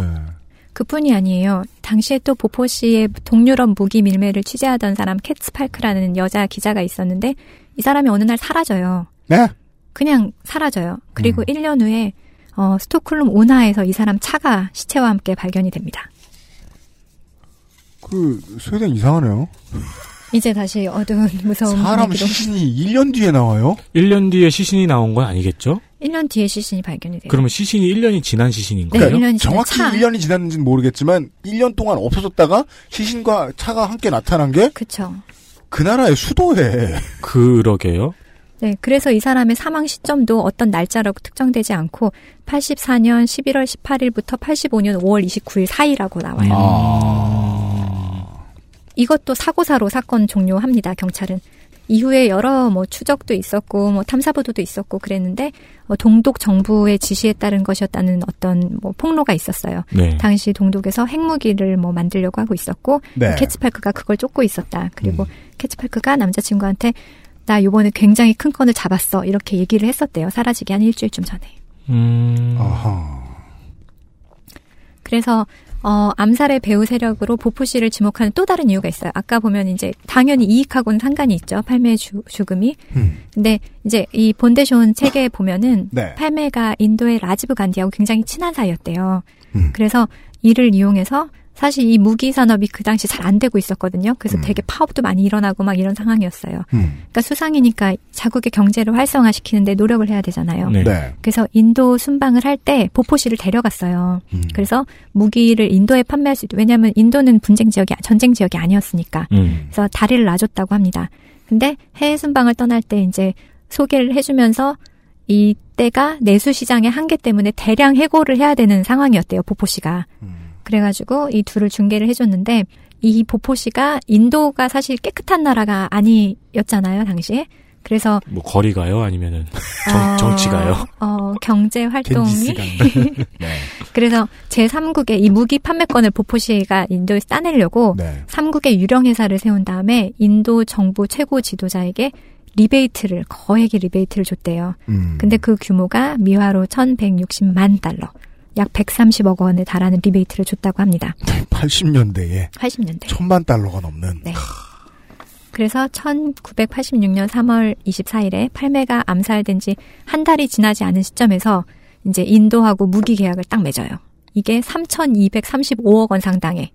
그뿐이 아니에요. 당시에 또 보포시의 동유럽 무기 밀매를 취재하던 사람 캣스 팔크라는 여자 기자가 있었는데 이 사람이 어느 날 사라져요. 네? 그냥 사라져요. 그리고 음. 1년 후에 어, 스톡홀름 운하에서 이 사람 차가 시체와 함께 발견이 됩니다. 그 스웨덴 이상하네요. 이제 다시 어두운 무서운 사람 분위기로 시신이 1년 뒤에 나와요? 1년 뒤에 시신이 나온 건 아니겠죠? 1년 뒤에 시신이 발견이 돼요. 그러면 시신이 1년이 지난 시신인 네, 거예요? 1년이 지난 정확히 차. 1년이 지났는지는 모르겠지만 1년 동안 없어졌다가 시신과 차가 함께 나타난 게그 그쵸. 나라의 수도에 그러게요. 네, 그래서 이 사람의 사망 시점도 어떤 날짜라고 특정되지 않고 84년 11월 18일부터 85년 5월 29일 사이라고 나와요. 아. 이것도 사고사로 사건 종료합니다. 경찰은 이후에 여러 뭐 추적도 있었고 뭐 탐사 보도도 있었고 그랬는데 어, 동독 정부의 지시에 따른 것이었다는 어떤 뭐 폭로가 있었어요. 네. 당시 동독에서 핵무기를 뭐 만들려고 하고 있었고 네. 캐치팔크가 그걸 쫓고 있었다. 그리고 음. 캐치팔크가 남자친구한테 나 요번에 굉장히 큰 건을 잡았어 이렇게 얘기를 했었대요. 사라지기 한 일주일쯤 전에. 음. 아하. 그래서 어, 암살의 배후 세력으로 보포스를 지목하는 또 다른 이유가 있어요. 아까 보면 이제 당연히 이익하고는 상관이 있죠. 팔메 주, 죽음이. 음. 근데 이제 이 본데손 책에 보면은 네. 팔메가 인도의 라지브 간디하고 굉장히 친한 사이였대요. 음. 그래서 이를 이용해서 사실 이 무기 산업이 그 당시 잘 안 되고 있었거든요. 그래서 음. 되게 파업도 많이 일어나고 막 이런 상황이었어요. 음. 그러니까 수상이니까 자국의 경제를 활성화시키는데 노력을 해야 되잖아요. 네. 네. 그래서 인도 순방을 할 때 보포 씨를 데려갔어요. 음. 그래서 무기를 인도에 판매할 수 있도 왜냐하면 인도는 분쟁 지역이 전쟁 지역이 아니었으니까 음. 그래서 다리를 놔줬다고 합니다. 근데 해외 순방을 떠날 때 이제 소개를 해주면서 이때가 내수 시장의 한계 때문에 대량 해고를 해야 되는 상황이었대요 보포 씨가. 음. 그래가지고 이 둘을 중계를 해줬는데 이 보포 씨가 인도가 사실 깨끗한 나라가 아니었잖아요 당시에. 그래서 뭐 거리가요? 아니면은 정, 어, 정치가요? 어, 경제 활동이. 네. 그래서 제 3국의 이 무기 판매권을 보포시가 인도에서 따내려고 네. 3국의 유령 회사를 세운 다음에 인도 정부 최고 지도자에게 리베이트를 거액의 리베이트를 줬대요. 음. 근데 그 규모가 미화로 1,160만 달러, 약 130억 원에 달하는 리베이트를 줬다고 합니다. 80년대에 80년대. 천만 달러가 넘는 네. 그래서 1986년 3월 24일에 팔메가 암살된 지 한 달이 지나지 않은 시점에서 이제 인도하고 무기 계약을 딱 맺어요. 이게 3,235억 원 상당의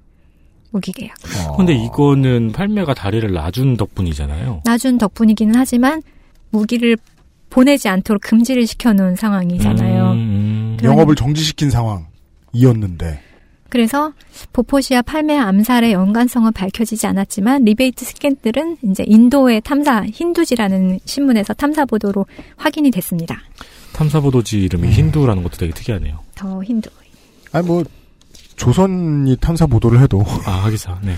무기 계약. 어. 근데 이거는 팔메가 다리를 놔준 덕분이잖아요. 놔준 덕분이기는 하지만 무기를 보내지 않도록 금지를 시켜놓은 상황이잖아요. 음, 음. 그러니- 영업을 정지시킨 상황이었는데 그래서 보포스와 팔메 암살의 연관성은 밝혀지지 않았지만 리베이트 스캔들은 이제 인도의 탐사 힌두지라는 신문에서 탐사 보도로 확인이 됐습니다. 탐사 보도지 이름이 음. 힌두라는 것도 되게 특이하네요. 더 힌두. 아니 뭐 조선이 탐사 보도를 해도 아, 하기사. 네.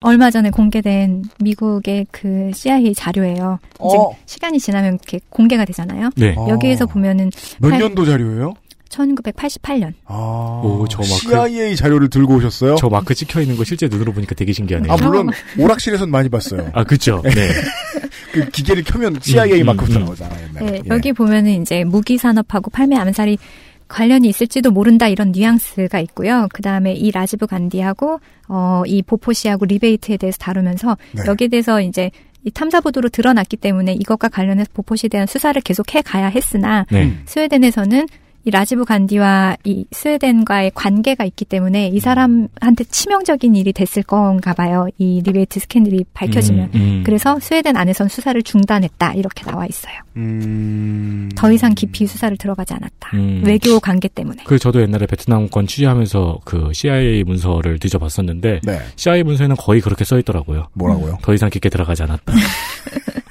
얼마 전에 공개된 미국의 그 CIA 자료예요. 이제 어. 시간이 지나면 이렇게 공개가 되잖아요. 네. 어. 여기에서 보면은 몇 팔- 년도 자료예요? 1988년. 아, 오, 저 마크. CIA 자료를 들고 오셨어요? 저 마크 찍혀 있는 거 실제 눈으로 보니까 되게 신기하네요. 아 물론 오락실에선 많이 봤어요. 아, 그죠? 네. 그 기계를 켜면 CIA 음, 마크부터 음, 음. 나오잖아요. 옛날에. 네, 예. 여기 보면은 이제 무기 산업하고 팔매 암살이 관련이 있을지도 모른다 이런 뉘앙스가 있고요. 그 다음에 이 라지브 간디하고 어, 이 보포스하고 리베이트에 대해서 다루면서 네. 여기에 대해서 이제 이 탐사 보도로 드러났기 때문에 이것과 관련해서 보포스에 대한 수사를 계속 해 가야 했으나 네. 음. 스웨덴에서는 이 라지브 간디와 이 스웨덴과의 관계가 있기 때문에 이 사람한테 치명적인 일이 됐을 건가 봐요. 이 리베이트 스캔들이 밝혀지면. 음, 음. 그래서 스웨덴 안에선 수사를 중단했다. 이렇게 나와 있어요. 음... 더 이상 깊이 수사를 들어가지 않았다. 음. 외교 관계 때문에. 그 저도 옛날에 베트남권 취재하면서 그 CIA 문서를 뒤져봤었는데 네. CIA 문서에는 거의 그렇게 써 있더라고요. 뭐라고요? 더 이상 깊게 들어가지 않았다.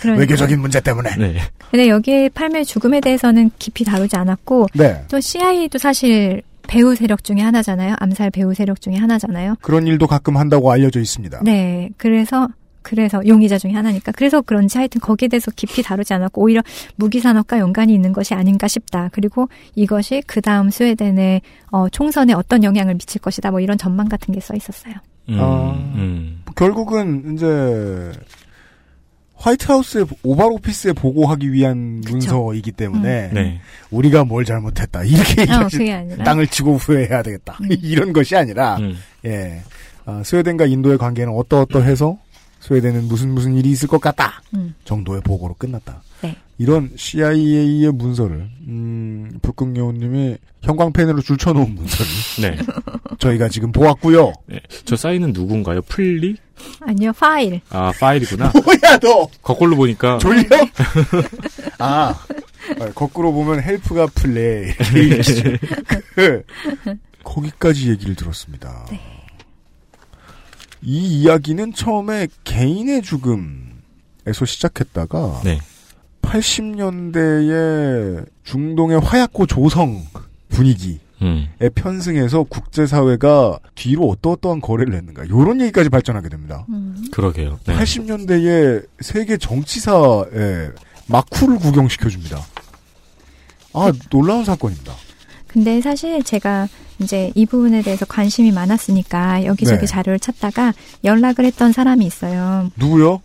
그러니까. 외교적인 문제 때문에. 네. 근데 여기에 팔매 죽음에 대해서는 깊이 다루지 않았고 네. 또 CIA도 사실 배후 세력 중에 하나잖아요. 암살 배후 세력 중에 하나잖아요. 그런 일도 가끔 한다고 알려져 있습니다. 네. 그래서 그래서 용의자 중에 하나니까 그래서 그런지 하여튼 거기에 대해서 깊이 다루지 않았고 오히려 무기 산업과 연관이 있는 것이 아닌가 싶다. 그리고 이것이 그 다음 스웨덴의 어, 총선에 어떤 영향을 미칠 것이다. 뭐 이런 전망 같은 게 써 있었어요. 음, 아. 음. 결국은 이제 화이트하우스에 오발 오피스에 보고하기 위한 그쵸. 문서이기 때문에 네. 우리가 뭘 잘못했다 이렇게 어, 땅을 치고 후회해야 되겠다 음. 이런 것이 아니라 음. 예 아, 스웨덴과 인도의 관계는 어떠어떠해서 스웨덴은 무슨 무슨 일이 있을 것 같다. 음. 정도의 보고로 끝났다. 네. 이런 CIA의 문서를 음, 북극여우님이 형광펜으로 줄쳐놓은 문서를 네. 저희가 지금 보았고요. 네. 저 사인은 누군가요? 플리? 아니요, 파일. 아, 파일이구나. 뭐야 너 거꾸로 보니까. 졸려? 아 아, 거꾸로 보면 help가 플레이. 그, 거기까지 얘기를 들었습니다. 이 이야기는 처음에 개인의 죽음에서 시작했다가 네. 80년대의 중동의 화약고 조성 분위기에 음. 편승해서 국제사회가 뒤로 어떠어떠한 거래를 했는가 이런 얘기까지 발전하게 됩니다. 음. 그러게요. 네. 80년대의 세계 정치사에 마쿠를 구경시켜줍니다. 아 놀라운 사건입니다. 근데 사실 제가 이제 이 부분에 대해서 관심이 많았으니까 여기저기 네. 자료를 찾다가 연락을 했던 사람이 있어요. 누구요?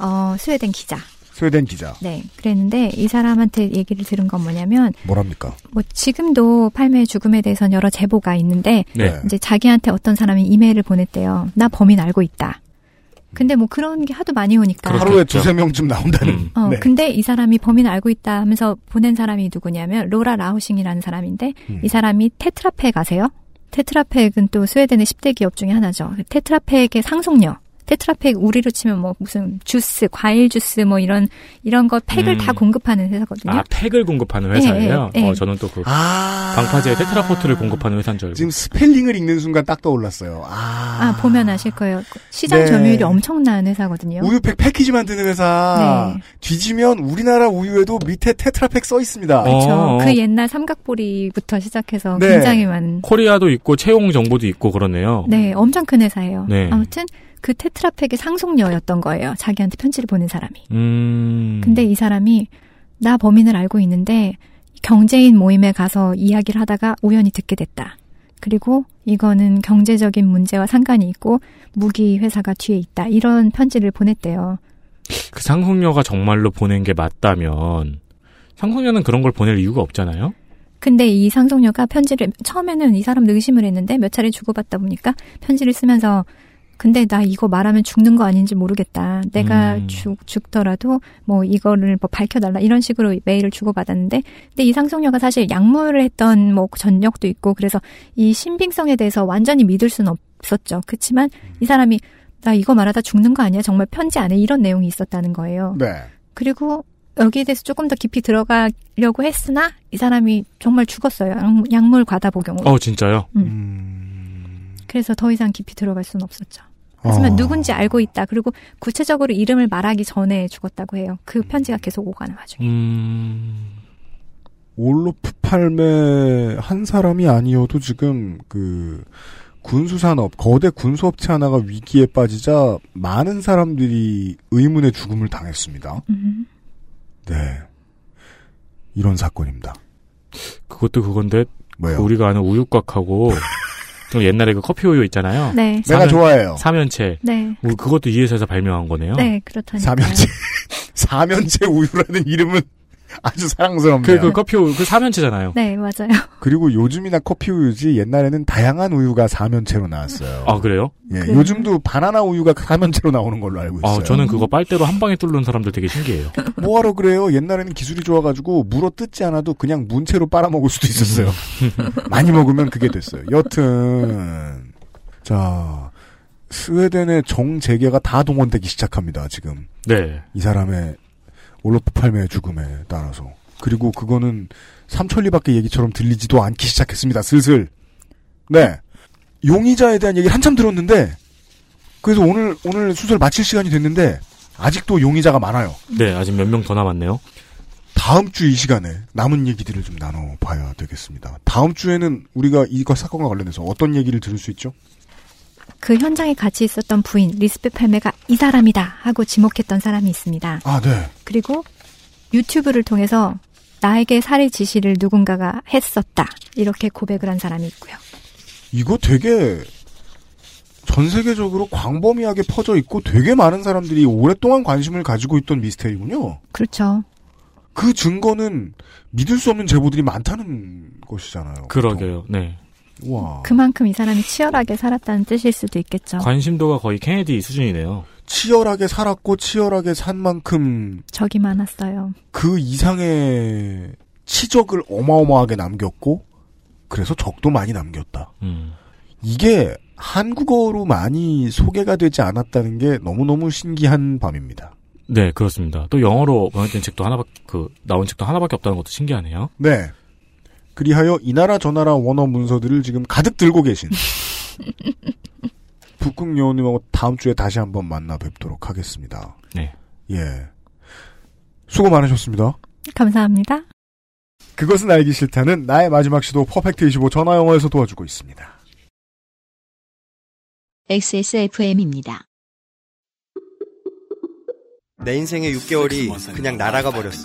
어, 스웨덴 기자. 스웨덴 기자. 네. 그랬는데 이 사람한테 얘기를 들은 건 뭐냐면 뭐랍니까? 뭐 지금도 팔매의 죽음에 대해서는 여러 제보가 있는데 네. 이제 자기한테 어떤 사람이 이메일을 보냈대요. 나 범인 알고 있다. 근데 뭐 그런 게 하도 많이 오니까. 그렇겠죠. 하루에 두세 명쯤 나온다는. 음. 어, 네. 근데 이 사람이 범인을 알고 있다 하면서 보낸 사람이 누구냐면 로라 라우싱이라는 사람인데 음. 이 사람이 테트라팩 아세요? 테트라팩은 또 스웨덴의 10대 기업 중에 하나죠. 테트라팩의 상속녀. 테트라팩 우리로 치면 뭐 무슨 주스, 과일 주스 뭐 이런 이런 거 팩을 음. 다 공급하는 회사거든요. 아, 팩을 공급하는 회사예요? 예, 예, 예. 어, 저는 또그 아. 방파제 테트라포드를 공급하는 회사인 줄 알고. 지금 스펠링을 읽는 순간 딱 떠올랐어요. 아. 아, 보면 아실 거예요. 시장 네. 점유율이 엄청난 회사거든요. 우유팩 패키지 만드는 회사. 네. 뒤지면 우리나라 우유에도 밑에 테트라팩 써 있습니다. 어. 그렇죠. 그 옛날 삼각보리부터 시작해서 네. 굉장히 많은 코리아도 있고 채용 정보도 있고 그러네요. 네, 엄청 큰 회사예요. 네. 아무튼 그 테트라팩의 상속녀였던 거예요. 자기한테 편지를 보낸 사람이. 음. 근데 이 사람이 나 범인을 알고 있는데 경제인 모임에 가서 이야기를 하다가 우연히 듣게 됐다. 그리고 이거는 경제적인 문제와 상관이 있고 무기 회사가 뒤에 있다. 이런 편지를 보냈대요. 그 상속녀가 정말로 보낸 게 맞다면 상속녀는 그런 걸 보낼 이유가 없잖아요. 근데 이 상속녀가 편지를 처음에는 이 사람 의심을 했는데 몇 차례 주고받다 보니까 편지를 쓰면서 근데 나 이거 말하면 죽는 거 아닌지 모르겠다. 내가 음. 죽, 죽더라도 뭐 이거를 뭐 밝혀달라 이런 식으로 메일을 주고받았는데 근데 이 상속녀가 사실 약물을 했던 뭐 전력도 있고 그래서 이 신빙성에 대해서 완전히 믿을 수는 없었죠. 그렇지만 이 사람이 나 이거 말하다 죽는 거 아니야? 정말 편지 안에 이런 내용이 있었다는 거예요. 네. 그리고 여기에 대해서 조금 더 깊이 들어가려고 했으나 이 사람이 정말 죽었어요. 약- 약물 과다 복용으로. 어, 진짜요? 음. 그래서 더 이상 깊이 들어갈 수는 없었죠. 하지만 어. 누군지 알고 있다. 그리고 구체적으로 이름을 말하기 전에 죽었다고 해요. 그 편지가 계속 오가는 와중에. 음. 올로프 팔매 한 사람이 아니어도 지금 그 군수산업 거대 군수업체 하나가 위기에 빠지자 많은 사람들이 의문의 죽음을 당했습니다. 음. 네. 이런 사건입니다. 그것도 그건데 뭐요? 그 우리가 아는 우유곽하고 또 옛날에 그 커피 우유 있잖아요. 네. 내가 사면- 좋아해요. 사면체. 네. 우- 그것도 이 회사에서 발명한 거네요. 네, 그렇다니까. 사면체 사면체 우유라는 이름은 아주 사랑스럽네요. 그, 그 커피 우유, 그 사면체잖아요. 네, 맞아요. 그리고 요즘이나 커피 우유지 옛날에는 다양한 우유가 사면체로 나왔어요. 아, 그래요? 예, 그- 요즘도 바나나 우유가 사면체로 나오는 걸로 알고 있어요. 아, 저는 그거 빨대로 한 방에 뚫는 사람들 되게 신기해요. 뭐하러 그래요? 옛날에는 기술이 좋아가지고 물어 뜯지 않아도 그냥 문채로 빨아먹을 수도 있었어요. 많이 먹으면 그게 됐어요. 여튼 자 스웨덴의 정재계가 다 동원되기 시작합니다. 지금 네. 이 사람의 올로프 팔매의 죽음에 따라서 그리고 그거는 삼천리밖에 얘기처럼 들리지도 않기 시작했습니다. 슬슬 네 용의자에 대한 얘기를 한참 들었는데 그래서 오늘 오늘 수술 마칠 시간이 됐는데 아직도 용의자가 많아요. 네, 아직 몇 명 더 남았네요. 다음 주 이 시간에 남은 얘기들을 좀 나눠봐야 되겠습니다. 다음 주에는 우리가 이거 사건과 관련해서 어떤 얘기를 들을 수 있죠? 그 현장에 같이 있었던 부인 리스베 팔메가 이 사람이다 하고 지목했던 사람이 있습니다. 아, 네. 그리고 유튜브를 통해서 나에게 살해 지시를 누군가가 했었다 이렇게 고백을 한 사람이 있고요. 이거 되게 전 세계적으로 광범위하게 퍼져 있고 되게 많은 사람들이 오랫동안 관심을 가지고 있던 미스테리군요. 그렇죠. 그 증거는 믿을 수 없는 제보들이 많다는 것이잖아요. 그러게요. 네. 와. 그만큼 이 사람이 치열하게 살았다는 뜻일 수도 있겠죠. 관심도가 거의 케네디 수준이네요. 치열하게 살았고 치열하게 산 만큼 적이 많았어요. 그 이상의 치적을 어마어마하게 남겼고 그래서 적도 많이 남겼다. 음. 이게 한국어로 많이 소개가 되지 않았다는 게 너무너무 신기한 밤입니다. 네, 그렇습니다. 또 영어로 번역된 책도 하나밖에, 그, 나온 책도 하나밖에 없다는 것도 신기하네요. 네. 그리하여 이 나라 저 나라 원어 문서들을 지금 가득 들고 계신 북극 여우님하고 다음 주에 다시 한번 만나 뵙도록 하겠습니다. 네. 예. 수고 많으셨습니다. 감사합니다. 그것은 알기 싫다는 나의 마지막 시도 퍼펙트 25 전화 영어에서 도와주고 있습니다. XSFM입니다. 내 인생의 6개월이 그냥 날아가 버렸어.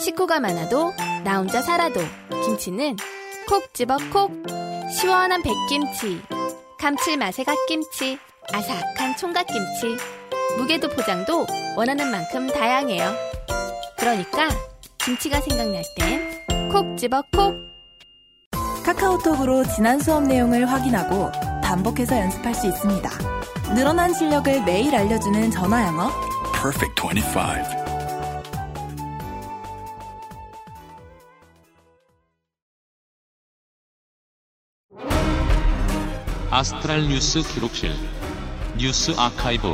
식구가 많아도 나 혼자 살아도 김치는 콕 집어 콕. 시원한 백김치, 감칠맛의 갓김치, 아삭한 총각김치. 무게도 포장도 원하는 만큼 다양해요. 그러니까 김치가 생각날 땐 콕 집어 콕. 카카오톡으로 지난 수업 내용을 확인하고 반복해서 연습할 수 있습니다. 늘어난 실력을 매일 알려주는 전화 영어. Perfect 25. 아스트랄 뉴스 기록실 뉴스 아카이브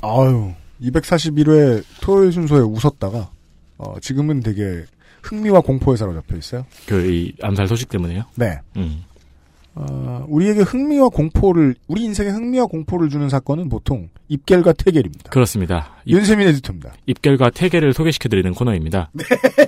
아유, 241회 토요일 순서에 웃었다가, 어, 지금은 되게 흥미와 공포에 사로잡혀 있어요. 그, 이, 암살 소식 때문에요? 네. 음. 어, 우리에게 흥미와 공포를, 우리 인생에 흥미와 공포를 주는 사건은 보통 입결과 퇴결입니다. 그렇습니다. 윤세민 에디터입니다. 입결과 퇴계를 소개시켜드리는 코너입니다. 네,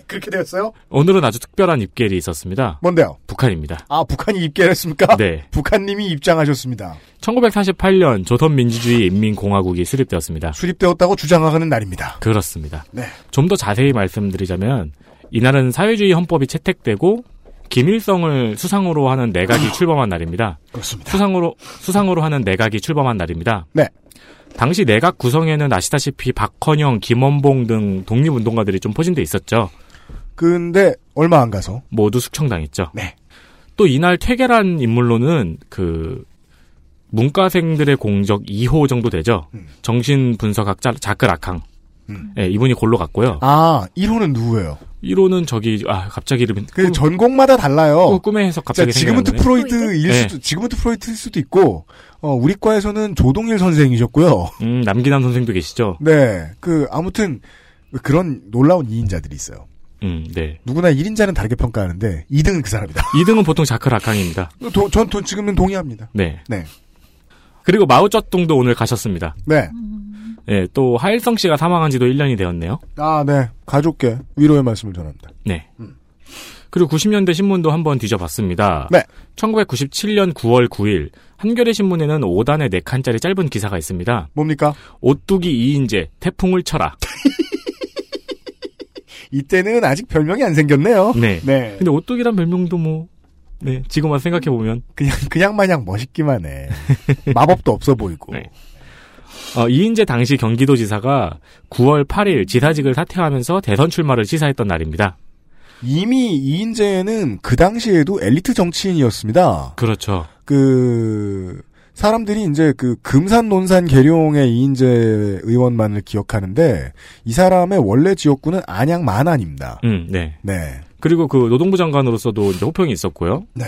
그렇게 되었어요? 오늘은 아주 특별한 입결이 있었습니다. 뭔데요? 북한입니다. 아, 북한이 입결했습니까? 네. 북한님이 입장하셨습니다. 1948년 조선민주주의 인민공화국이 수립되었습니다. 수립되었다고 주장하는 날입니다. 그렇습니다. 네. 좀 더 자세히 말씀드리자면 이날은 사회주의 헌법이 채택되고 김일성을 수상으로 하는 내각이 출범한 날입니다. 그렇습니다. 수상으로 수상으로 하는 내각이 출범한 날입니다. 네. 당시 내각 구성에는 아시다시피 박헌영, 김원봉 등 독립운동가들이 좀 포진돼 있었죠. 근데 얼마 안 가서 모두 숙청당했죠. 네. 또 이날 퇴계란 인물로는 그 문과생들의 공적 2호 정도 되죠. 음. 정신분석학 자 자크 라캉. 음. 네, 이분이 골로 갔고요. 아, 1호는 누구예요? 1호는 저기 아 갑자기 이름이 그 전공마다 달라요. 꾸- 꿈의 해석 갑자기 자, 지금은 또 생각이 나네. 프로이드일 네. 수도, 지금은 또 프로이드일 수도 있고, 어, 우리 과에서는 조동일 선생이셨고요. 음, 남기남 선생도 계시죠. 네. 그, 아무튼, 그런 놀라운 2인자들이 있어요. 음, 네. 누구나 1인자는 다르게 평가하는데, 2등은 그 사람이다. 2등은 보통 자크 라캉입니다. 도, 전, 전 지금은 동의합니다. 네. 네. 그리고 마오쩌둥도 오늘 가셨습니다. 네. 네, 또 하일성 씨가 사망한 지도 1년이 되었네요. 아, 네. 가족께 위로의 말씀을 전합니다. 네. 그리고 90년대 신문도 한번 뒤져봤습니다. 네. 1997년 9월 9일 한겨레 신문에는 5단의 4칸짜리 짧은 기사가 있습니다. 뭡니까? 오뚜기 이인재 태풍을 쳐라. 이때는 아직 별명이 안 생겼네요. 네. 네. 근데 오뚜기란 별명도 뭐 네, 지금 와서 생각해 보면 그냥, 그냥 마냥 멋있기만 해. 마법도 없어 보이고. 네. 어, 이인재 당시 경기도지사가 9월 8일 지사직을 사퇴하면서 대선 출마를 시사했던 날입니다. 이미 이인재는 그 당시에도 엘리트 정치인이었습니다. 그렇죠. 그 사람들이 이제 그 금산 논산 계룡의 이인재 의원만을 기억하는데 이 사람의 원래 지역구는 안양 만안입니다. 음, 네. 네. 그리고 그 노동부 장관으로서도 이제 호평이 있었고요. 네.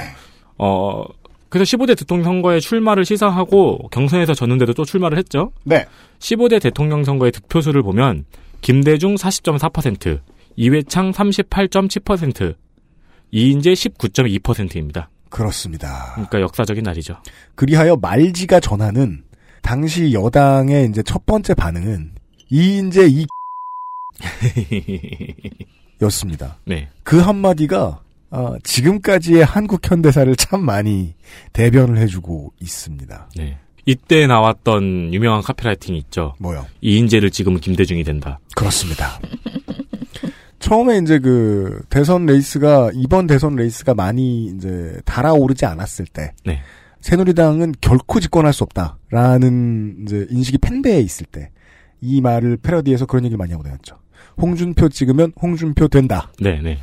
어, 그래서 15대 대통령 선거에 출마를 시사하고 경선에서 졌는데도 또 출마를 했죠. 네. 15대 대통령 선거의 득표수를 보면 김대중 40.4%, 이회창 38.7%, 이인재 19.2%입니다. 그렇습니다. 그러니까 역사적인 날이죠. 그리하여 말지가 전하는 당시 여당의 이제 첫 번째 반응은 이인재 이 였습니다. 네. 그 한마디가 어, 지금까지의 한국 현대사를 참 많이 대변을 해주고 있습니다. 네. 이때 나왔던 유명한 카피라이팅이 있죠. 뭐요? 이인재를 지금은 김대중이 된다. 그렇습니다. 처음에 이제 그 대선 레이스가 이번 대선 레이스가 많이 이제 달아오르지 않았을 때 네. 새누리당은 결코 집권할 수 없다라는 이제 인식이 팽배해 있을 때 이 말을 패러디해서 그런 얘기를 많이 하고 다녔죠. 홍준표 찍으면 홍준표 된다. 네, 네.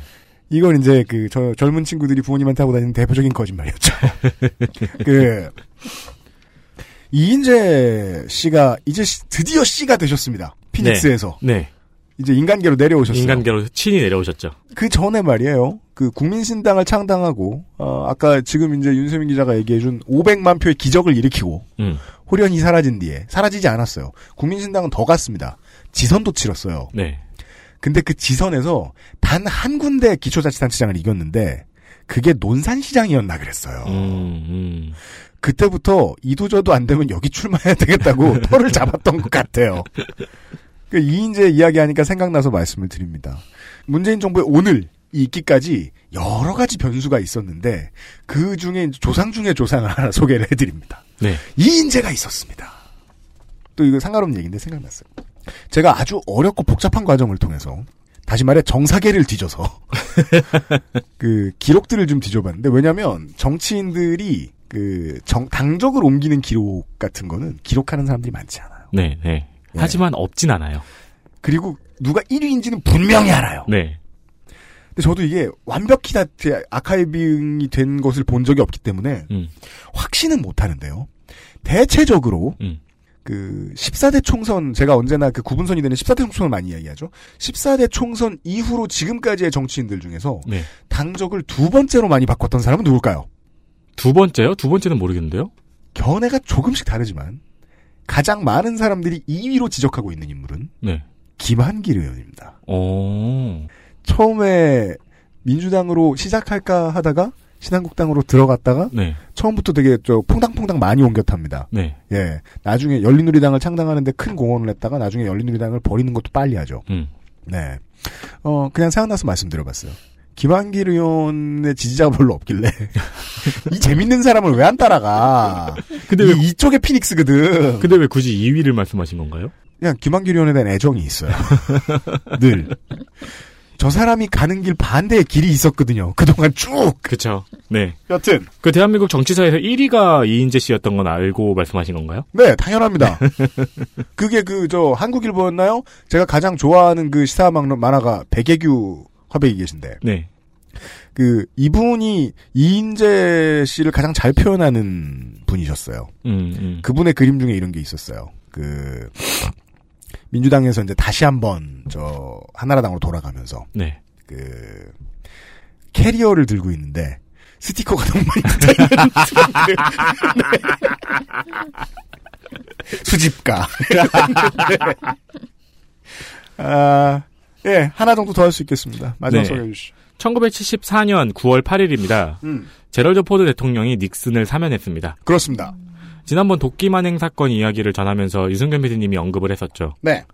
이건 이제 그 저 젊은 친구들이 부모님한테 하고 다니는 대표적인 거짓말이었죠. 그 이인재 씨가 이제 시- 드디어 씨가 되셨습니다. 피닉스에서 네. 이제 인간계로 내려오셨어요. 인간계로 친히 내려오셨죠. 그 전에 말이에요. 그 국민신당을 창당하고 어, 아까 지금 이제 윤세민 기자가 얘기해준 500만 표의 기적을 일으키고 음. 호련히 사라진 뒤에 사라지지 않았어요. 국민신당은 더 갔습니다. 지선도 치렀어요. 네. 근데 그 지선에서 단 한 군데 기초자치단체장을 이겼는데 그게 논산시장이었나 그랬어요. 음, 그때부터 이도저도 안 되면 여기 출마해야 되겠다고 털을 잡았던 것 같아요. 그 이인재 이야기하니까 생각나서 말씀을 드립니다. 문재인 정부의 오늘 이 있기까지 여러 가지 변수가 있었는데 그 중에 조상 중에 조상을 하나 소개를 해드립니다. 네. 이인재가 있었습니다. 또 이거 상관없는 얘기인데 생각났어요. 제가 아주 어렵고 복잡한 과정을 통해서 다시 말해 정사계를 뒤져서 그 기록들을 좀 뒤져봤는데 왜냐하면 정치인들이 그 정, 당적을 옮기는 기록 같은 거는 기록하는 사람들이 많지 않아요. 네, 네. 하지만 없진 않아요. 그리고 누가 1위인지는 분명히 알아요. 네. 근데 저도 이게 완벽히 다 제- 아카이빙이 된 것을 본 적이 없기 때문에 음. 확신은 못 하는데요. 대체적으로 음. 그 14대 총선 제가 언제나 그 구분선이 되는 14대 총선을 많이 이야기하죠. 14대 총선 이후로 지금까지의 정치인들 중에서 네. 당적을 두 번째로 많이 바꿨던 사람은 누굴까요? 두 번째요? 두 번째는 모르겠는데요? 견해가 조금씩 다르지만 가장 많은 사람들이 2위로 지적하고 있는 인물은 네. 김한길 의원입니다. 오. 처음에 민주당으로 시작할까 하다가 신한국당으로 들어갔다가 네. 처음부터 되게 저 퐁당퐁당 많이 옮겨 탑니다. 네. 예. 나중에 열린우리당을 창당하는데 큰 공헌을 했다가 나중에 열린우리당을 버리는 것도 빨리 하죠. 음. 네. 어, 그냥 생각나서 말씀드려봤어요. 김한길 의원의 지지자가 별로 없길래 이 재밌는 사람을 왜 안 따라가? 근데 이, 왜- 이쪽에 피닉스거든. 근데 왜 굳이 2위를 말씀하신 건가요? 그냥 김한길 의원에 대한 애정이 있어요. 늘. 저 사람이 가는 길 반대의 길이 있었거든요. 그동안 쭉. 그쵸. 네. 여튼. 그 대한민국 정치사에서 1위가 이인재 씨였던 건 알고 말씀하신 건가요? 네, 당연합니다. 그게 그, 저, 한국일보였나요? 제가 가장 좋아하는 그 시사 막- 만화가 백예규 화백이 계신데. 네. 그, 이분이 이인재 씨를 가장 잘 표현하는 분이셨어요. 음, 음. 그분의 그림 중에 이런 게 있었어요. 그, 민주당에서 이제 다시 한번, 저, 한나라당으로 돌아가면서. 네. 그, 캐리어를 들고 있는데, 스티커가 너무 많이 붙어 있는 사람들. 네. 수집가. 아, 예, 하나 정도 더 할 수 있겠습니다. 마지막 네. 소개해 주시죠. 1974년 9월 8일입니다. 음. 제럴드 포드 대통령이 닉슨을 사면했습니다. 그렇습니다. 지난번 도끼만행 사건 이야기를 전하면서 유승균 PD님이 언급을 했었죠. 네.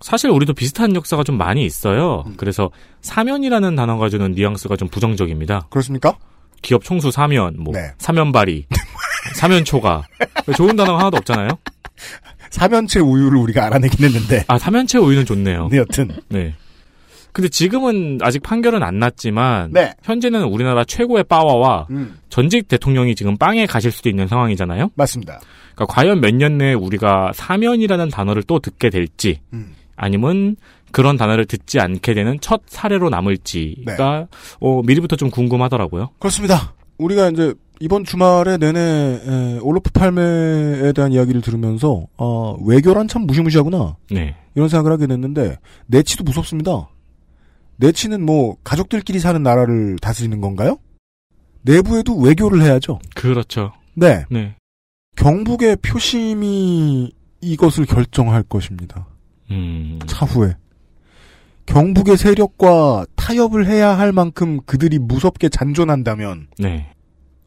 사실 우리도 비슷한 역사가 좀 많이 있어요. 그래서 사면이라는 단어가 주는 뉘앙스가 좀 부정적입니다. 그렇습니까? 기업 총수 사면, 뭐 네. 사면발이, 사면초가 좋은 단어가 하나도 없잖아요. 사면체 우유를 우리가 알아내긴 했는데. 아 사면체 우유는 좋네요. 네, 여튼. 네. 근데 지금은 아직 판결은 안 났지만 네. 현재는 우리나라 최고의 파워와 음. 전직 대통령이 지금 빵에 가실 수도 있는 상황이잖아요. 맞습니다. 그러니까 과연 몇 년 내에 우리가 사면이라는 단어를 또 듣게 될지 음. 아니면 그런 단어를 듣지 않게 되는 첫 사례로 남을지가 어, 미리부터 좀 궁금하더라고요. 그렇습니다. 우리가 이제 이번 주말에 내내 에, 올로프 팔매에 대한 이야기를 들으면서 어, 외교란 참 무시무시하구나 네. 이런 생각을 하게 됐는데 내치도 무섭습니다. 내치는 뭐 가족들끼리 사는 나라를 다스리는 건가요? 내부에도 외교를 해야죠. 그렇죠. 네. 네. 경북의 표심이 이것을 결정할 것입니다. 음. 차후에. 경북의 세력과 타협을 해야 할 만큼 그들이 무섭게 잔존한다면 네.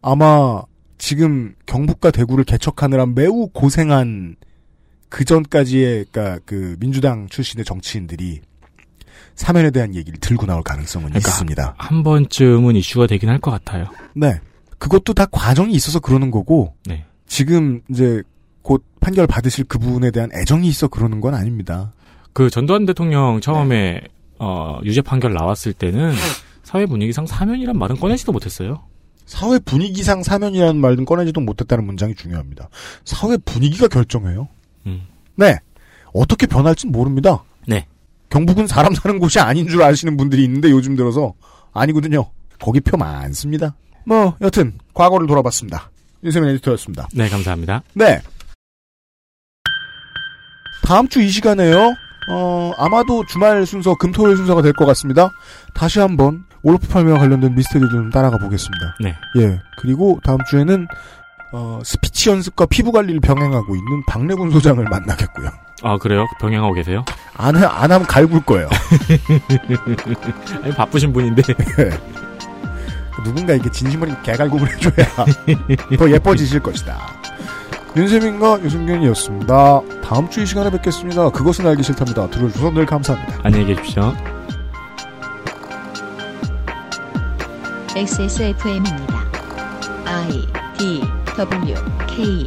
아마 지금 경북과 대구를 개척하느라 매우 고생한 그 전까지의 그러니까 그 민주당 출신의 정치인들이 사면에 대한 얘기를 들고 나올 가능성은 그러니까 있습니다. 한 번쯤은 이슈가 되긴 할 것 같아요. 네. 그것도 다 과정이 있어서 그러는 거고, 네. 지금 이제 곧 판결 받으실 그분에 대한 애정이 있어 그러는 건 아닙니다. 그 전두환 대통령 처음에 어, 유죄 판결 나왔을 때는 사회 분위기상 사면이란 말은 꺼내지도 못했어요. 사회 분위기상 사면이라는 말은 꺼내지도 못했다는 문장이 중요합니다. 사회 분위기가 결정해요. 음. 네. 어떻게 변할진 모릅니다. 네. 경북은 사람 사는 곳이 아닌 줄 아시는 분들이 있는데 요즘 들어서 아니거든요. 거기 표 많습니다. 뭐 여튼 과거를 돌아봤습니다. 윤세민 에디터였습니다. 네, 감사합니다. 네. 다음 주 이 시간에요. 어, 아마도 주말 순서, 금토일 순서가 될 것 같습니다. 다시 한번 올로프 팔메와 관련된 미스터리를 좀 따라가 보겠습니다. 네. 예. 그리고 다음 주에는 어, 스피치 연습과 피부 관리를 병행하고 있는 박래군 소장을 만나겠고요. 아, 그래요? 병행하고 계세요? 안, 해- 안 하면 갈굴 거예요. 아니, 바쁘신 분인데. 누군가 이렇게 진심어린 개갈굼을 해줘야 더 예뻐지실 것이다. 윤세민과 유승균이었습니다. 다음 주 이 시간에 뵙겠습니다. 그것은 알기 싫답니다. 들어주셔서 늘 감사합니다. 안녕히 계십시오. XSFM입니다. I D W K